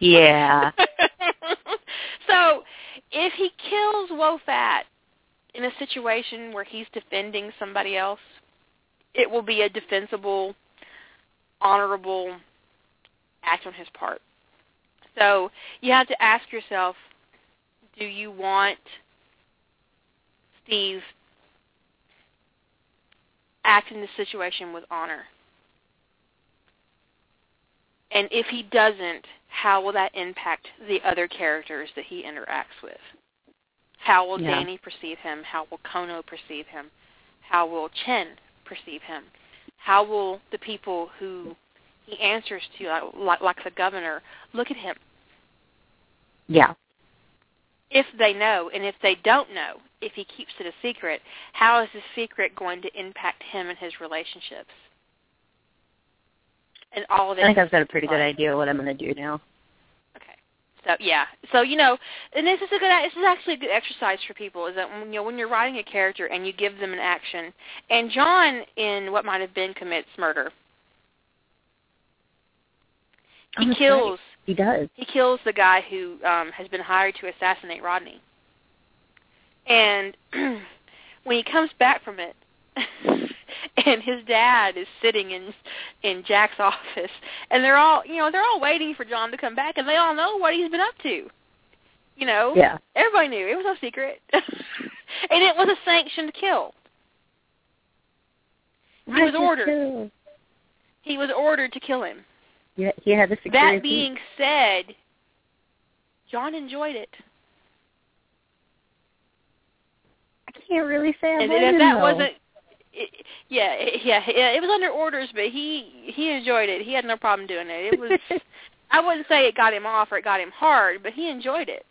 Yeah.
so, if he kills Wo Fat in a situation where he's defending somebody else, it will be a defensible, honorable act on his part. So you have to ask yourself, do you want Steve act in this situation with honor? And if he doesn't, how will that impact the other characters that he interacts with? How will
Yeah.
Danny perceive him? How will Kono perceive him? How will Chin perceive him? How will the people who he answers to like, like like the governor. Look at him.
Yeah.
If they know, and if they don't know, if he keeps it a secret, how is the secret going to impact him and his relationships? And all of it.
I think I've got a pretty good idea what I'm going to do now.
Okay. So yeah. So you know, and this is a good. This is actually a good exercise for people. Is that you know when you're writing a character and you give them an action, and John in what might have been commits murder.
Oh,
He
that's
kills.
right. He does.
He kills the guy who um, has been hired to assassinate Rodney. And when he comes back from it, and his dad is sitting in in Jack's office, and they're all you know they're all waiting for John to come back, and they all know what he's been up to. You know,
Yeah.
everybody knew it was no secret, and it was a sanctioned kill. He was ordered. He was ordered to kill him.
Yeah, he had the security.
That being said, John enjoyed it.
I can't really say I
and
blame
if that
though.
wasn't it, yeah yeah yeah it was under orders but he he enjoyed it. He had no problem doing it. It was i wouldn't say it got him off or it got him hard but he enjoyed it.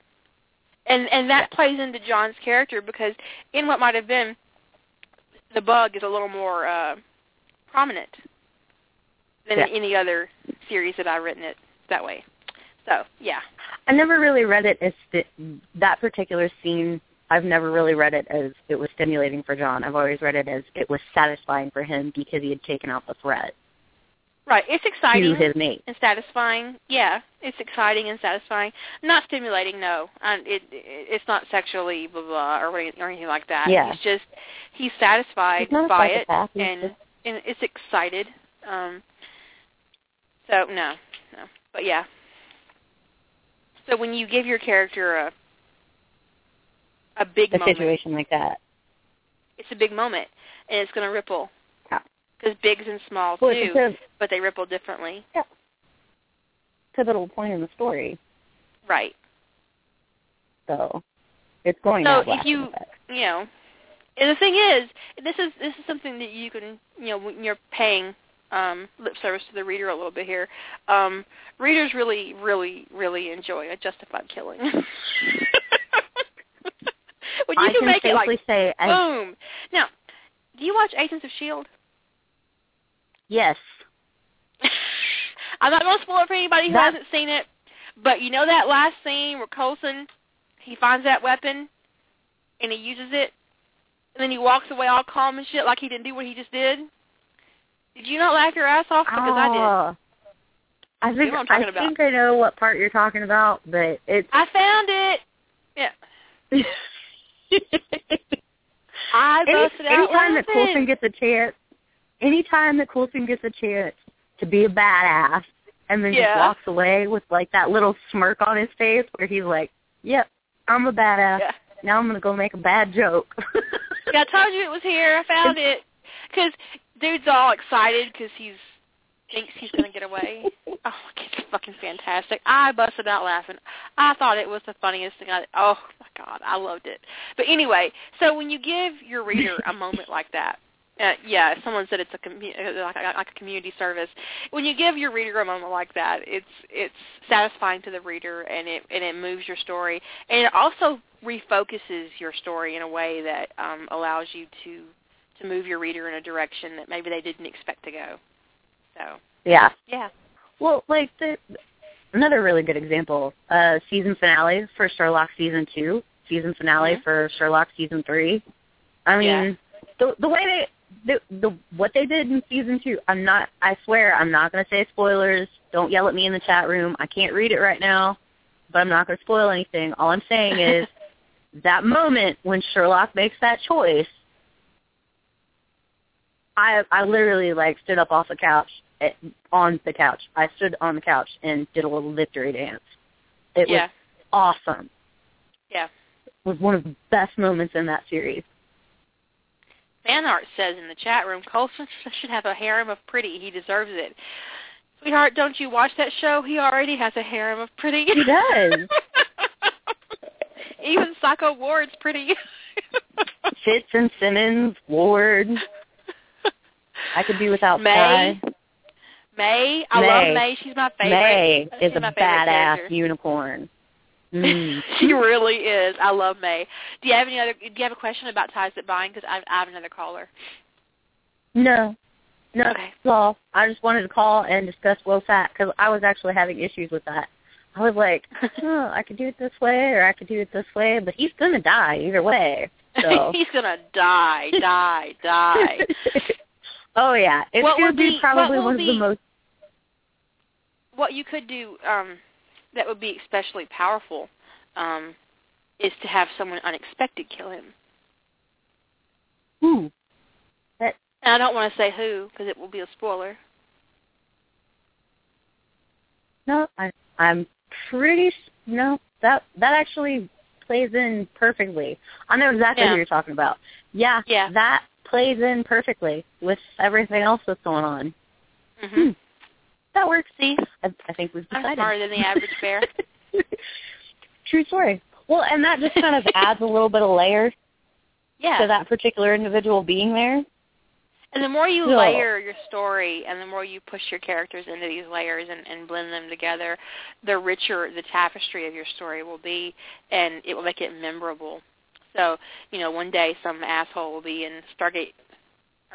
And and that plays into john's character because in what might have been the bug is a little more uh prominent than
Yeah.
in any other series that i've written it that way. So yeah.
I never really read it as that particular scene. I've never really read it as it was stimulating for John. I've always read it as it was satisfying for him because he had taken out the threat
right it's exciting
to his mate.
and satisfying. Yeah, it's exciting and satisfying. Not stimulating, no. And it, it it's not sexually blah blah or or anything like that.
Yeah.
He's just he's satisfied
He's
by it. And
just-
and it's excited. Um. So no, no, but yeah. So when you give your character a a big
a
moment,
situation like that.
it's a big moment, and it's going to ripple.
Yeah.
Because bigs and smalls
Well,
do,
a
but they ripple differently. Yeah.
pivotal point in the story,
Right.
so it's going
So if you- you know, and the thing is, this is this is something that you can, you know, when you're paying um, lip service to the reader a little bit here. Um, readers really, really, really enjoy a justified killing. when you
I
can make it like
say, I,
boom. Now, do you watch Agents of Shield?
yes,
I'm not going to spoil it for anybody who
That-
hasn't seen it, but you know that last scene where Coulson he finds that weapon and he uses it, and then he walks away all calm and shit like he didn't do what he just did. Did you not laugh your ass off? Because I did.
Oh. I think
You know I'm
I
talking about.
think I know what part you're talking about, but it's
I found it. Yeah. I
Any,
busted out
anytime that. Coulson gets a chance, anytime that Coulson gets a chance to be a badass and then
Yeah.
just walks away with like that little smirk on his face where he's like, "Yep, I'm a badass.
Yeah.
Now I'm gonna go make a bad joke."
Yeah, I told you it was here. I found it. Because dude's all excited because he's thinks he's gonna get away. Oh, it's fucking fantastic. I busted out laughing. I thought it was the funniest thing. I oh my god, I loved it. But anyway, so when you give your reader a moment like that, uh, yeah, someone said it's a commu- uh, like, like a community service. When you give your reader a moment like that, it's it's satisfying to the reader and it and it moves your story and it also refocuses your story in a way that um, allows you to to move your reader in a direction that maybe they didn't expect to go. So
yeah.
yeah,
Well, like the another really good example, uh season finale for Sherlock season 2, season finale
Mhm.
for Sherlock season 3. I mean,
Yeah.
the the way they the, the what they did in season 2, I'm not I swear I'm not going to say spoilers. Don't yell at me in the chat room. I can't read it right now, but I'm not going to spoil anything. All I'm saying is that moment when Sherlock makes that choice I I literally like stood up off the couch on the couch. I stood on the couch and did a little victory dance. It
yeah,
was awesome.
yeah.
It was one of the best moments in that series.
Fan art says in the chat room, Coulson should have a harem of pretty. He deserves it. Sweetheart, don't you watch that show? He already has a harem of pretty.
He does.
Even Psycho Ward's pretty.
Fitz and Simmons, Ward. I could be without
May.
Skye.
May, I
May.
love May. She's my favorite.
May
She's
is a badass
character.
unicorn. Mm.
she really is. I love May. Do you have any other? Do you have a question about ties that bind? Because I, I have another caller.
No, no,
Okay.
Well. I just wanted to call and discuss Wo Fat because I was actually having issues with that. I was like, oh, I could do it this way or I could do it this way, but he's gonna die either way. So.
He's gonna die, die, die.
oh yeah, it's
What
gonna
would
be
be-
probably one
will
of the most.
What you could do um, that would be especially powerful um, is to have someone unexpected kill him.
Ooh,
And I don't want to say who because it will be a spoiler.
no, I, I'm pretty. No, that that actually plays in perfectly. I know exactly
Yeah.
who you're talking about. Yeah,
Yeah.
that plays in perfectly with everything else that's going on.
hmm
Hmm. That works.
See,
I, I think we've
I'm
decided.
smarter than the average bear.
True story. Well, and that just kind of adds a little bit of layer
Yeah.
to that particular individual being there.
And the more you
Yeah.
layer your story and the more you push your characters into these layers and, and blend them together, the richer the tapestry of your story will be and it will make it memorable. So, you know, one day some asshole will be in Stargate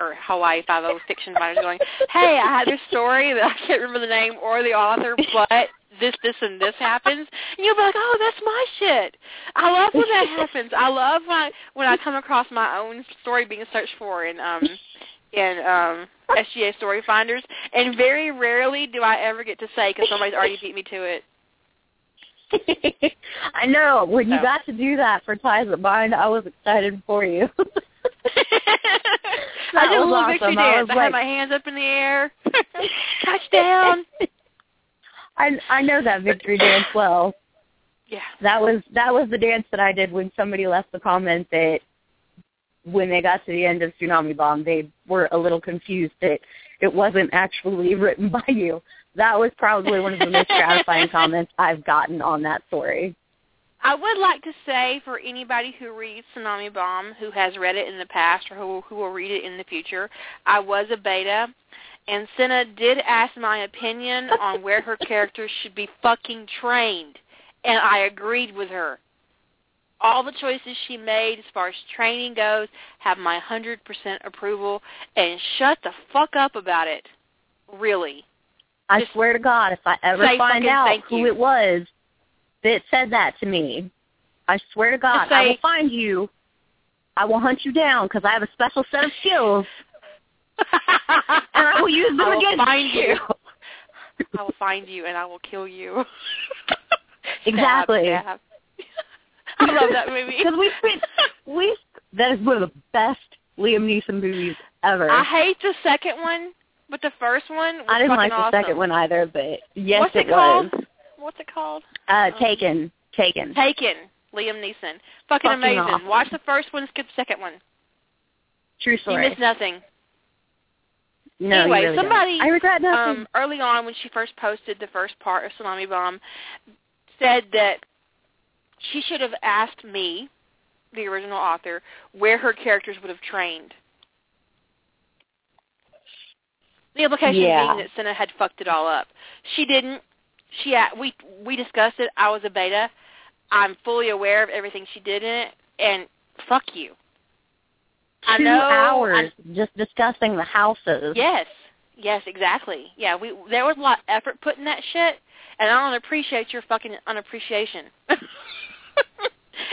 or Hawaii Five O fiction writers going, Hey, I had this story that I can't remember the name or the author, but this, this, and this happens, and you'll be like, "Oh, that's my shit." I love when that happens. I love when I, when I come across my own story being searched for in um in um SGA Story Finders, and very rarely do I ever get to say because somebody's already beat me to it.
I know. When you got to do that for Ties That Bind, I was excited for you.
I did a
was
little
awesome.
victory
I
dance. I,
like-
had my hands up in the air. Touchdown.
I I know that victory dance well.
Yeah.
That was that was the dance that I did when somebody left the comment that when they got to the end of Tsunami Bomb, they were a little confused that it wasn't actually written by you. That was probably one of the most gratifying comments I've gotten on that story.
I would like to say for anybody who reads Tsunami Bomb, who has read it in the past or who, who will read it in the future, I was a beta, and Senna did ask my opinion on where her character should be fucking trained, and I agreed with her. All the choices she made as far as training goes have my 100% approval, and shut the fuck up about it. Really.
I
Just
swear to God, if I ever find out who
you.
it was that said that to me, I swear to God,
Just
I will find you. I will hunt you down because I have a special set of skills, and I will use them
I will
against
find you. I will find you and I will kill you.
Exactly.
Stab, stab. I love that movie.
Because we spent, we that is one of the best Liam Neeson movies ever.
I hate the second one, but the first one was
I didn't like the
awesome.
second one either, but yes,
What's it,
was.
called? What's it called?
Uh, Taken, Taken.
Taken. Liam Neeson. Fucking,
Fucking
amazing.
awesome.
Watch the first one, skip the second one.
True story.
You miss nothing.
no,
anyway,
really
somebody
don't. I regret nothing.
um, early on when she first posted the first part of Tsunami Bomb said that she should have asked me, the original author, where her characters would have trained. The implication
Yeah.
being that Senna had fucked it all up. She didn't. She we we discussed it. I was a beta. I'm fully aware of everything she did in it, and fuck you. I
Two
know.
hours just discussing the houses.
Yes. Yes, exactly. Yeah, we there was a lot of effort put in that shit, and I don't appreciate your fucking unappreciation.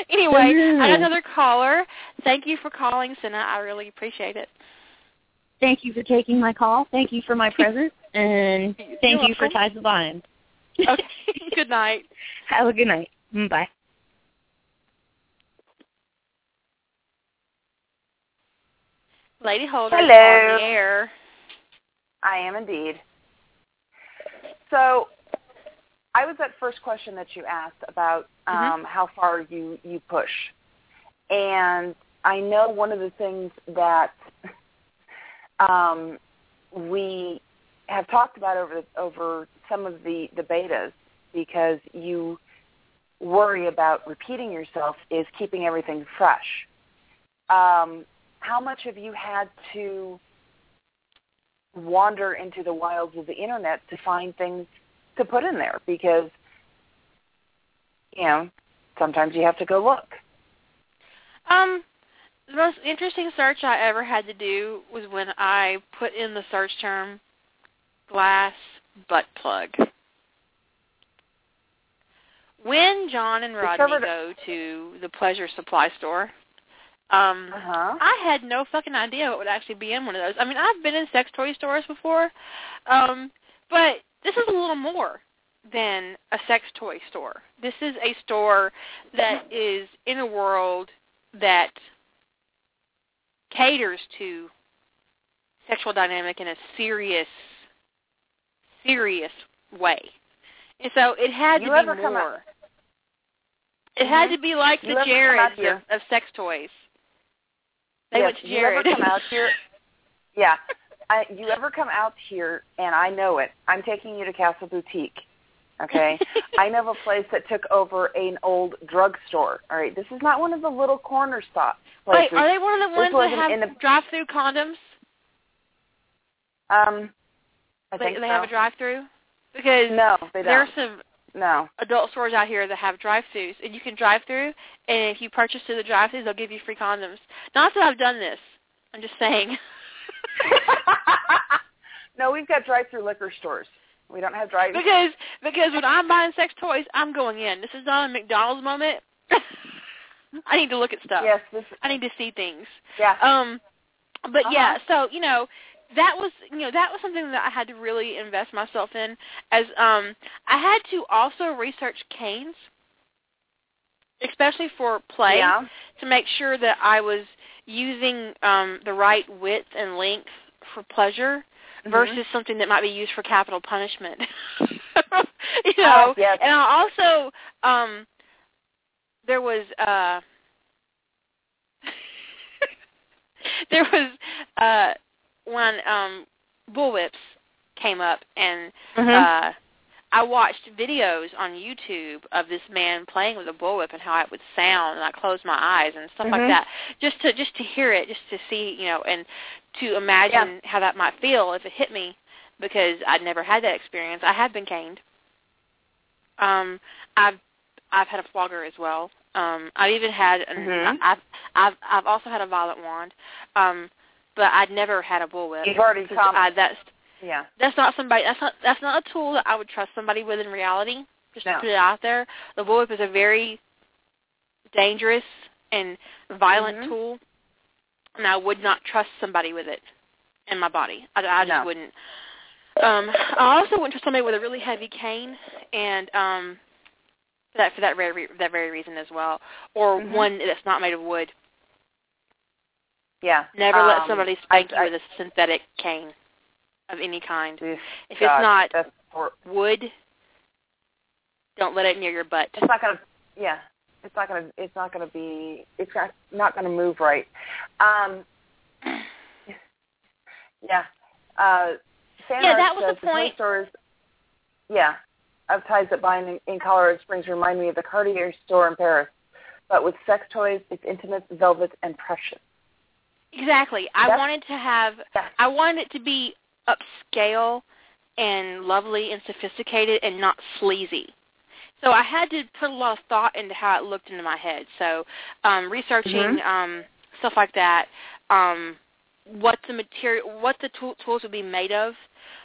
anyway, I got another caller. Thank you for calling, Senna. I really appreciate it.
Thank you for taking my call. Thank you for my presence, and thank
You're
you for
welcome.
Ties of Bind.
Okay. Good night.
Have a good night. Mm, Bye.
Lady Holder
Hello.
on the air.
I am indeed. So, I was that first question that you asked about um, how far you you push, and I know one of the things that um, we have talked about over over some of the the betas because you worry about repeating yourself is keeping everything fresh. Um, how much have you had to wander into the wilds of the internet to find things to put in there because you know sometimes you have to go look.
Um, the most interesting search I ever had to do was when I put in the search term glass butt plug. When John and Rodney go to the pleasure supply store, um,
Uh-huh.
I had no fucking idea what would actually be in one of those. I mean, I've been in sex toy stores before, um, but this is a little more than a sex toy store. This is a store that is in a world that caters to sexual dynamic in a serious, serious way. And so it had
You
to be more.
out-
It had
Mhm.
to be like
You
the Jareds of, of sex toys. They
yes,
went to
you ever
Jared.
come out here? Yeah. I, you ever come out here, and I know it. I'm taking you to Castle Boutique. Okay, I know of a place that took over an old drugstore. All right, this is not one of the little corner stops.
Wait, are they one of the ones that have
the-
drive-through condoms?
Um, I
they
think
they
so.
have a drive-through because
no, they
there are
don't.
There's some
No.
adult stores out here that have drive-throughs, and you can drive through, and if you purchase through the drive-throughs, they'll give you free condoms. Not that I've done this. I'm just saying.
no, we've got drive-through liquor stores. We don't have drive.
because because when I'm buying sex toys, I'm going in. This is not a McDonald's moment. I need to look at stuff.
Yes, this.
I need to see things.
Yeah.
Um, but yeah,
Uh-huh.
so you know, that was you know that was something that I had to really invest myself in. As um, I had to also research canes, especially for play,
Yeah.
to make sure that I was using um, the right width and length for pleasure
Mhm.
versus something that might be used for capital punishment. you know,
Oh, yes.
and I also um, there was uh, there was uh, when um, bullwhips came up and
Mm-hmm.
uh, I watched videos on YouTube of this man playing with a bullwhip and how it would sound, and I closed my eyes and stuff like
Mhm.
that, just to just to hear it, just to see, you know, and to imagine how that might feel if it hit me, because I'd never had that experience. I have been caned. Um, I've I've had a flogger as well. Um, I've even had an
Mhm.
I've I've I've also had a violet wand, um, but I'd never had a bullwhip.
You've already come.
I, that's
yeah.
that's not somebody that's not that's not a tool that I would trust somebody with in reality. Just
No.
to put it out there. The bullwhip is a very dangerous and violent
Mhm.
tool, and I would not trust somebody with it in my body. I, I just
No.
wouldn't. Um, I also wouldn't trust somebody with a really heavy cane, and um, for that for that very that very reason as well, or
Mhm.
one that's not made of wood.
Yeah.
Never let
Um,
somebody spank
I-
you with a synthetic cane of any kind.
Oof,
If it's
God,
not
hor-
wood, don't let it near your butt.
it's not gonna. Yeah. It's not gonna. It's not gonna be. It's not gonna move right. Um. Yeah. Uh, Fan
Yeah, that was
says
the point.
Stores, yeah, of ties that bind in, in Colorado Springs remind me of the Cartier store in Paris, but with sex toys, it's intimate, velvet, and precious.
Exactly. I
That's-
wanted to have
Yeah.
I wanted it to be upscale and lovely and sophisticated and not sleazy. So I had to put a lot of thought into how it looked into my head. So um researching
Mhm.
um stuff like that, um what the material what the tool, tools would be made of,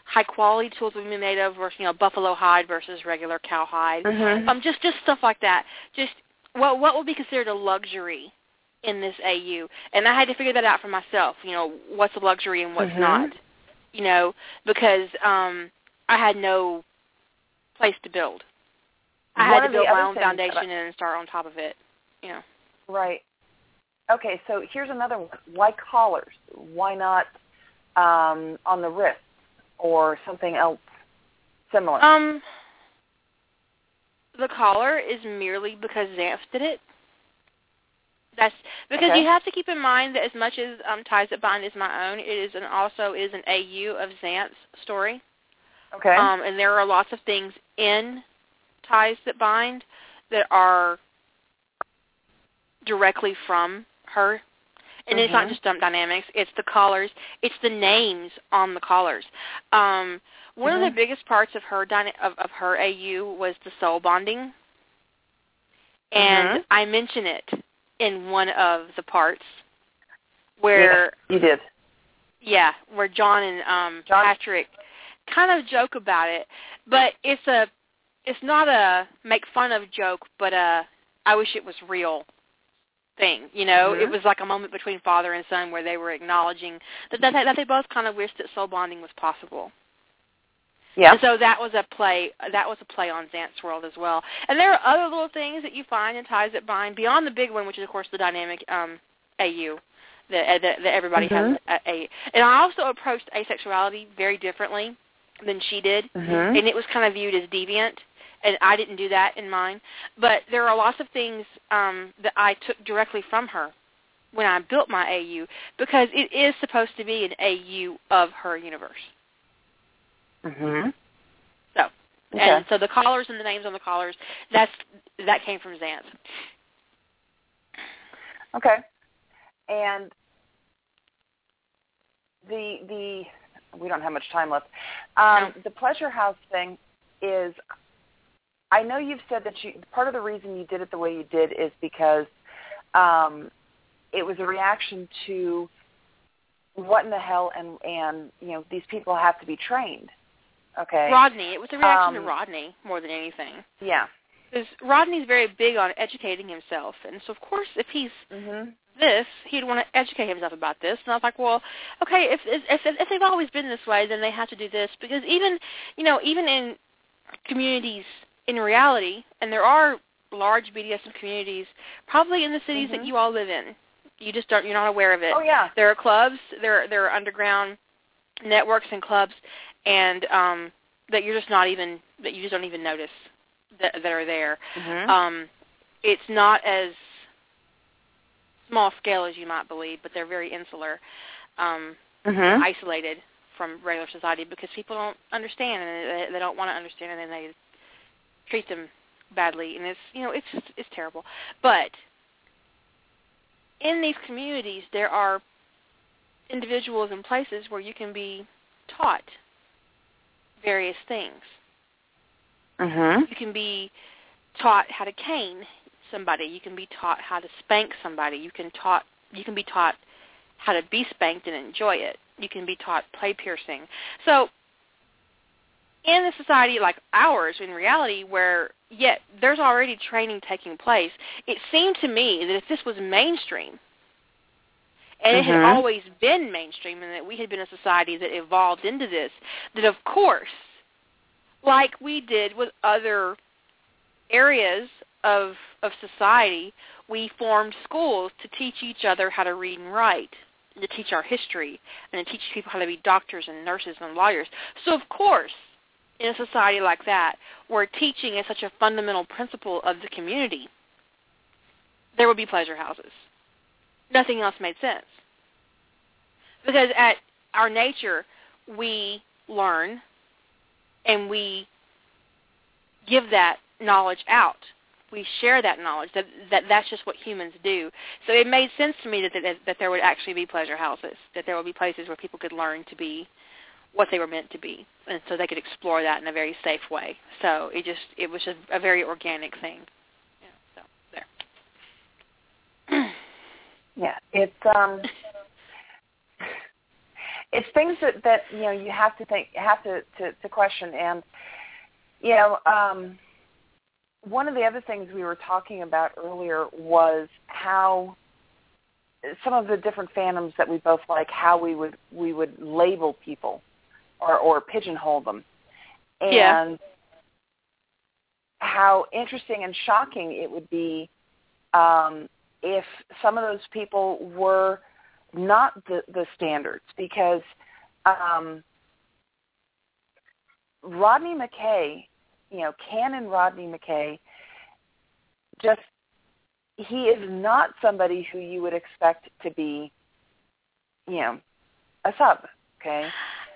high quality tools would be made of versus you know buffalo hide versus regular cow hide.
Mhm.
Um, just just stuff like that. Just what what would be considered a luxury in this AU, and I had to figure that out for myself. You know, what's a luxury and what's
Mhm.
not. You know, because um, I had no place to build. I
One
had to build my own foundation
about-
and start on top of it. You know.
Right. Okay, so here's another one. Why collars? Why not um, on the wrist or something else similar?
Um, the collar is merely because Xanth did it. That's because
Okay.
you have to keep in mind that as much as um, Ties That Bind is my own, it is an also is an AU of Xanth's story.
okay.
Um, and there are lots of things in Ties That Bind that are directly from her. And it's not just dump dynamics; it's the collars, it's the names on the collars. Um, one of the biggest parts of her dyna- of, of her AU was the soul bonding, and
Mhm.
I mention it in one of the parts where
you did.
yeah, where John and um
John-
Patrick kind of joke about it, but it's a it's not a make fun of joke, but a I wish it was real thing. You know, it
Mhm.
was like a moment between father and son where they were acknowledging that that, that they both kind of wished that soul bonding was possible.
Yeah.
And so that was a play. That was a play on Xanth's world as well. And there are other little things that you find in ties that bind beyond the big one, which is of course the dynamic um, AU that, that, that everybody
Mhm.
has. A, a, and I also approached asexuality very differently than she did,
Mhm.
and it was kind of viewed as deviant. And I didn't do that in mine, but there are lots of things um, that I took directly from her when I built my AU because it is supposed to be an AU of her universe.
Mhm.
So,
Okay.
and so the collars and the names on the collars, that's that came from Xanth.
Okay. And the the we don't have much time left. Um,
No.
The pleasure house thing is. I know you've said that you part of the reason you did it the way you did is because um, it was a reaction to what in the hell and and you know these people have to be trained. Okay.
Rodney, it was a reaction
Um,
to Rodney more than anything.
Yeah.
Because Rodney's very big on educating himself, and so of course, if he's
Mhm.
this, he'd want to educate himself about this. And I was like, well, okay, if if if, if they've always been this way, then they have to do this because even you know even in communities in reality, and there are large BDSM communities, probably in the cities that
Mhm.
you all live in. You just don't you're not aware of it.
Oh yeah.
There are clubs, there there are underground networks and clubs, and um, that you're just not even that you just don't even notice that that are there.
Mhm.
Um, it's not as small scale as you might believe, but they're very insular, um,
mhm.
isolated from regular society because people don't understand and they, they don't want to understand, and then they treat them badly, and it's you know it's just, it's terrible. But in these communities, there are individuals and places where you can be taught various things.
Mhm.
You can be taught how to cane somebody. You can be taught how to spank somebody. You can taught you can be taught how to be spanked and enjoy it. You can be taught play piercing. So in a society like ours, in reality, where yet there's already training taking place, it seemed to me that if this was mainstream, and it had
Mhm.
always been mainstream, and that we had been a society that evolved into this, that of course, like we did with other areas of of society, we formed schools to teach each other how to read and write, and to teach our history, and to teach people how to be doctors and nurses and lawyers. So of course, in a society like that, where teaching is such a fundamental principle of the community, there would be pleasure houses. Nothing else made sense. Because at our nature, we learn and we give that knowledge out. We share that knowledge. That, that that's just what humans do. So it made sense to me that, that that there would actually be pleasure houses. That there would be places where people could learn to be what they were meant to be, and so they could explore that in a very safe way. So it just it was just a very organic thing. Yeah, so there.
Yeah, it's um, it's things that that you know you have to think, have to to, to question, and you know, um, one of the other things we were talking about earlier was how some of the different fandoms that we both like, how we would we would label people or or pigeonhole them, and
Yeah.
how interesting and shocking it would be um, if some of those people were not the, the standards because um, Rodney McKay, you know, Canon Rodney McKay, just he is not somebody who you would expect to be, you know, a sub. Okay.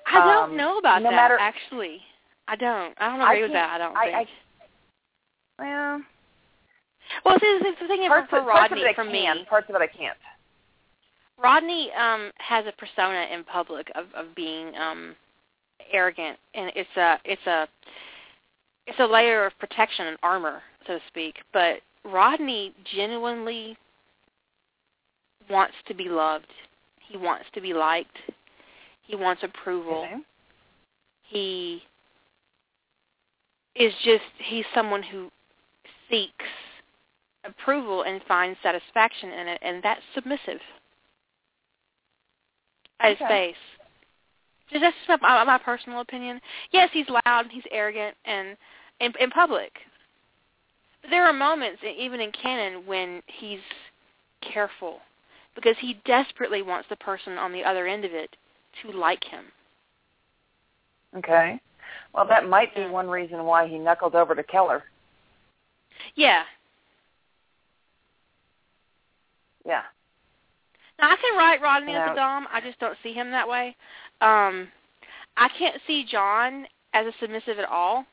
I don't
Um,
know about
no
that
matter-
actually. I don't. I don't
I
agree with that. I don't
I-
think.
I- Well,
well, see, the, the thing
parts
for
of, parts of
Rodney, for
can,
me,
parts of it I can't.
Rodney um has a persona in public of of being um arrogant and it's a it's a it's a layer of protection and armor, so to speak. But Rodney genuinely wants to be loved. He wants to be liked. He wants approval.
Okay.
He is just he's someone who seeks approval and finds satisfaction in it and that's submissive at his
Okay.
face. Just that's just my, my personal opinion. Yes, he's loud and he's arrogant and in, in public. But there are moments, even in canon, when he's careful because he desperately wants the person on the other end of it to like him.
Okay. Well, that might be one reason why he knuckled over to Keller.
Yeah.
Yeah.
Now I can write Rodney as a dom. I just don't see him that way. Um, I can't see John as a submissive at all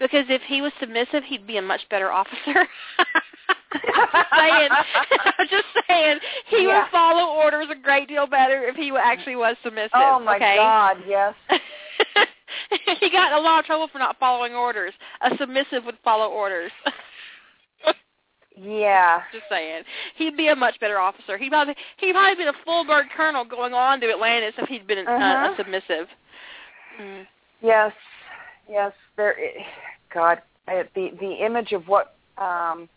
because if he was submissive, he'd be a much better officer. I'm saying, I'm just saying, he
Yeah.
would follow orders a great deal better if he actually was submissive.
Oh my
okay?
God, yes.
he got in a lot of trouble for not following orders. A submissive would follow orders.
Yeah.
Just saying, he'd be a much better officer. He'd probably he'd probably been a full bird colonel going on to Atlantis if he'd been a,
Uh-huh.
a submissive. Mm.
Yes. Yes. There. God, the the image of what um,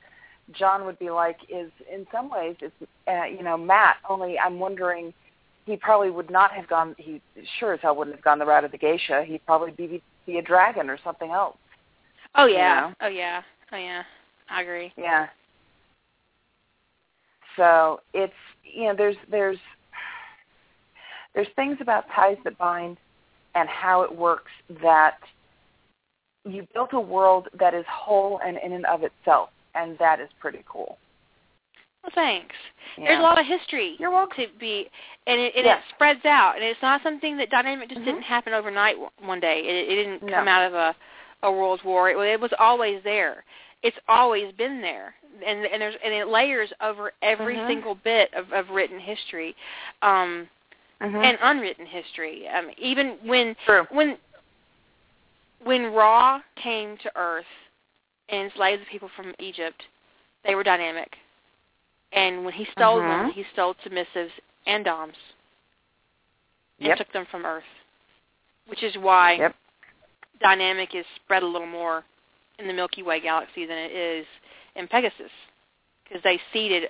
John would be like is, in some ways, is uh, you know Matt. Only I'm wondering, he probably would not have gone. He sure as hell wouldn't have gone the route of the geisha. He'd probably be be a dragon or something else.
Oh yeah,
Yeah.
oh yeah, oh yeah. I agree.
Yeah. So it's you know there's there's there's things about ties that bind and how it works that you built a world that is whole and in and of itself, and that is pretty cool.
Well, thanks.
Yeah.
There's a lot of history
You're welcome.
to be, and it, and it spreads out, and it's not something that dynamic just
Mhm.
didn't happen overnight one day. It, it didn't
No.
come out of a a world war. It, it was always there. It's always been there, and and there's and it layers over every
Mhm.
single bit of, of written history, um,
Mhm.
and unwritten history. Um, even when
True.
when when Ra came to Earth and enslaved the people from Egypt, they were dynamic. And when he stole
Mhm.
them, he stole submissives and doms and
Yep.
took them from Earth. Which is why
Yep.
dynamic is spread a little more in the Milky Way galaxy than it is in Pegasus, because they seeded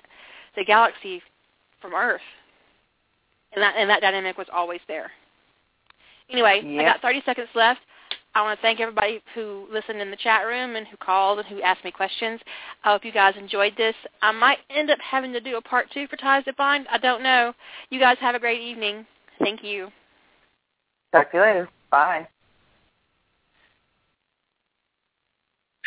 the galaxy from Earth, and that and that dynamic was always there. Anyway, I
Yep.
got 30 seconds left. I want to thank everybody who listened in the chat room and who called and who asked me questions. I hope you guys enjoyed this. I might end up having to do a part two for Ties That Bind. I don't know. You guys have a great evening. Thank you.
Talk to you later. Bye.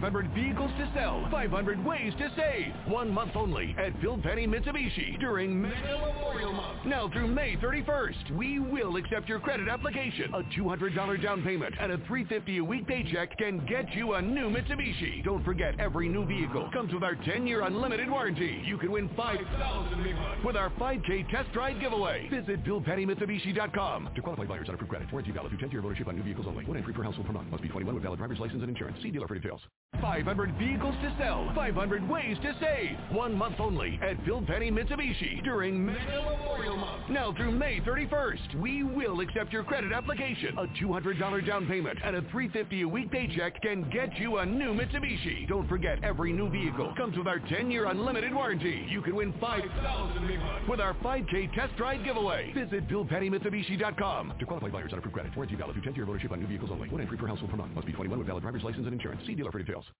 Five hundred vehicles to sell, 500 ways to save. One month only at Bill Penny Mitsubishi during Mega Memorial Month. Now through May 31st, we will accept your credit application. A $200 down payment and a 350 a week paycheck can get you a new Mitsubishi. Don't forget, every new vehicle comes with our 10-year unlimited warranty. You can win 5000 with our 5K test drive giveaway. Visit BillPennyMitsubishi.com. To qualify buyers on approved credit, warranty valid through 10th year of ownership on new vehicles only. One entry per household per month. Must be 21 with valid driver's license and insurance. See dealer for details. 500 vehicles to sell, 500 ways to save. One month only at Bill Penny Mitsubishi during Mega Memorial Month. Now through May 31st, we will accept your credit application. A $200 down payment and a 350 a week paycheck can get you a new Mitsubishi. Don't forget, every new vehicle comes with our 10-year unlimited warranty. You can win 5000 with our 5K test drive giveaway. Visit BillPennyMitsubishi.com. To qualify buyers on approved credit, warranty valid through 10th year of ownership on new vehicles only. One entry per household per month. Must be 21 with valid driver's license and insurance. See dealer for details.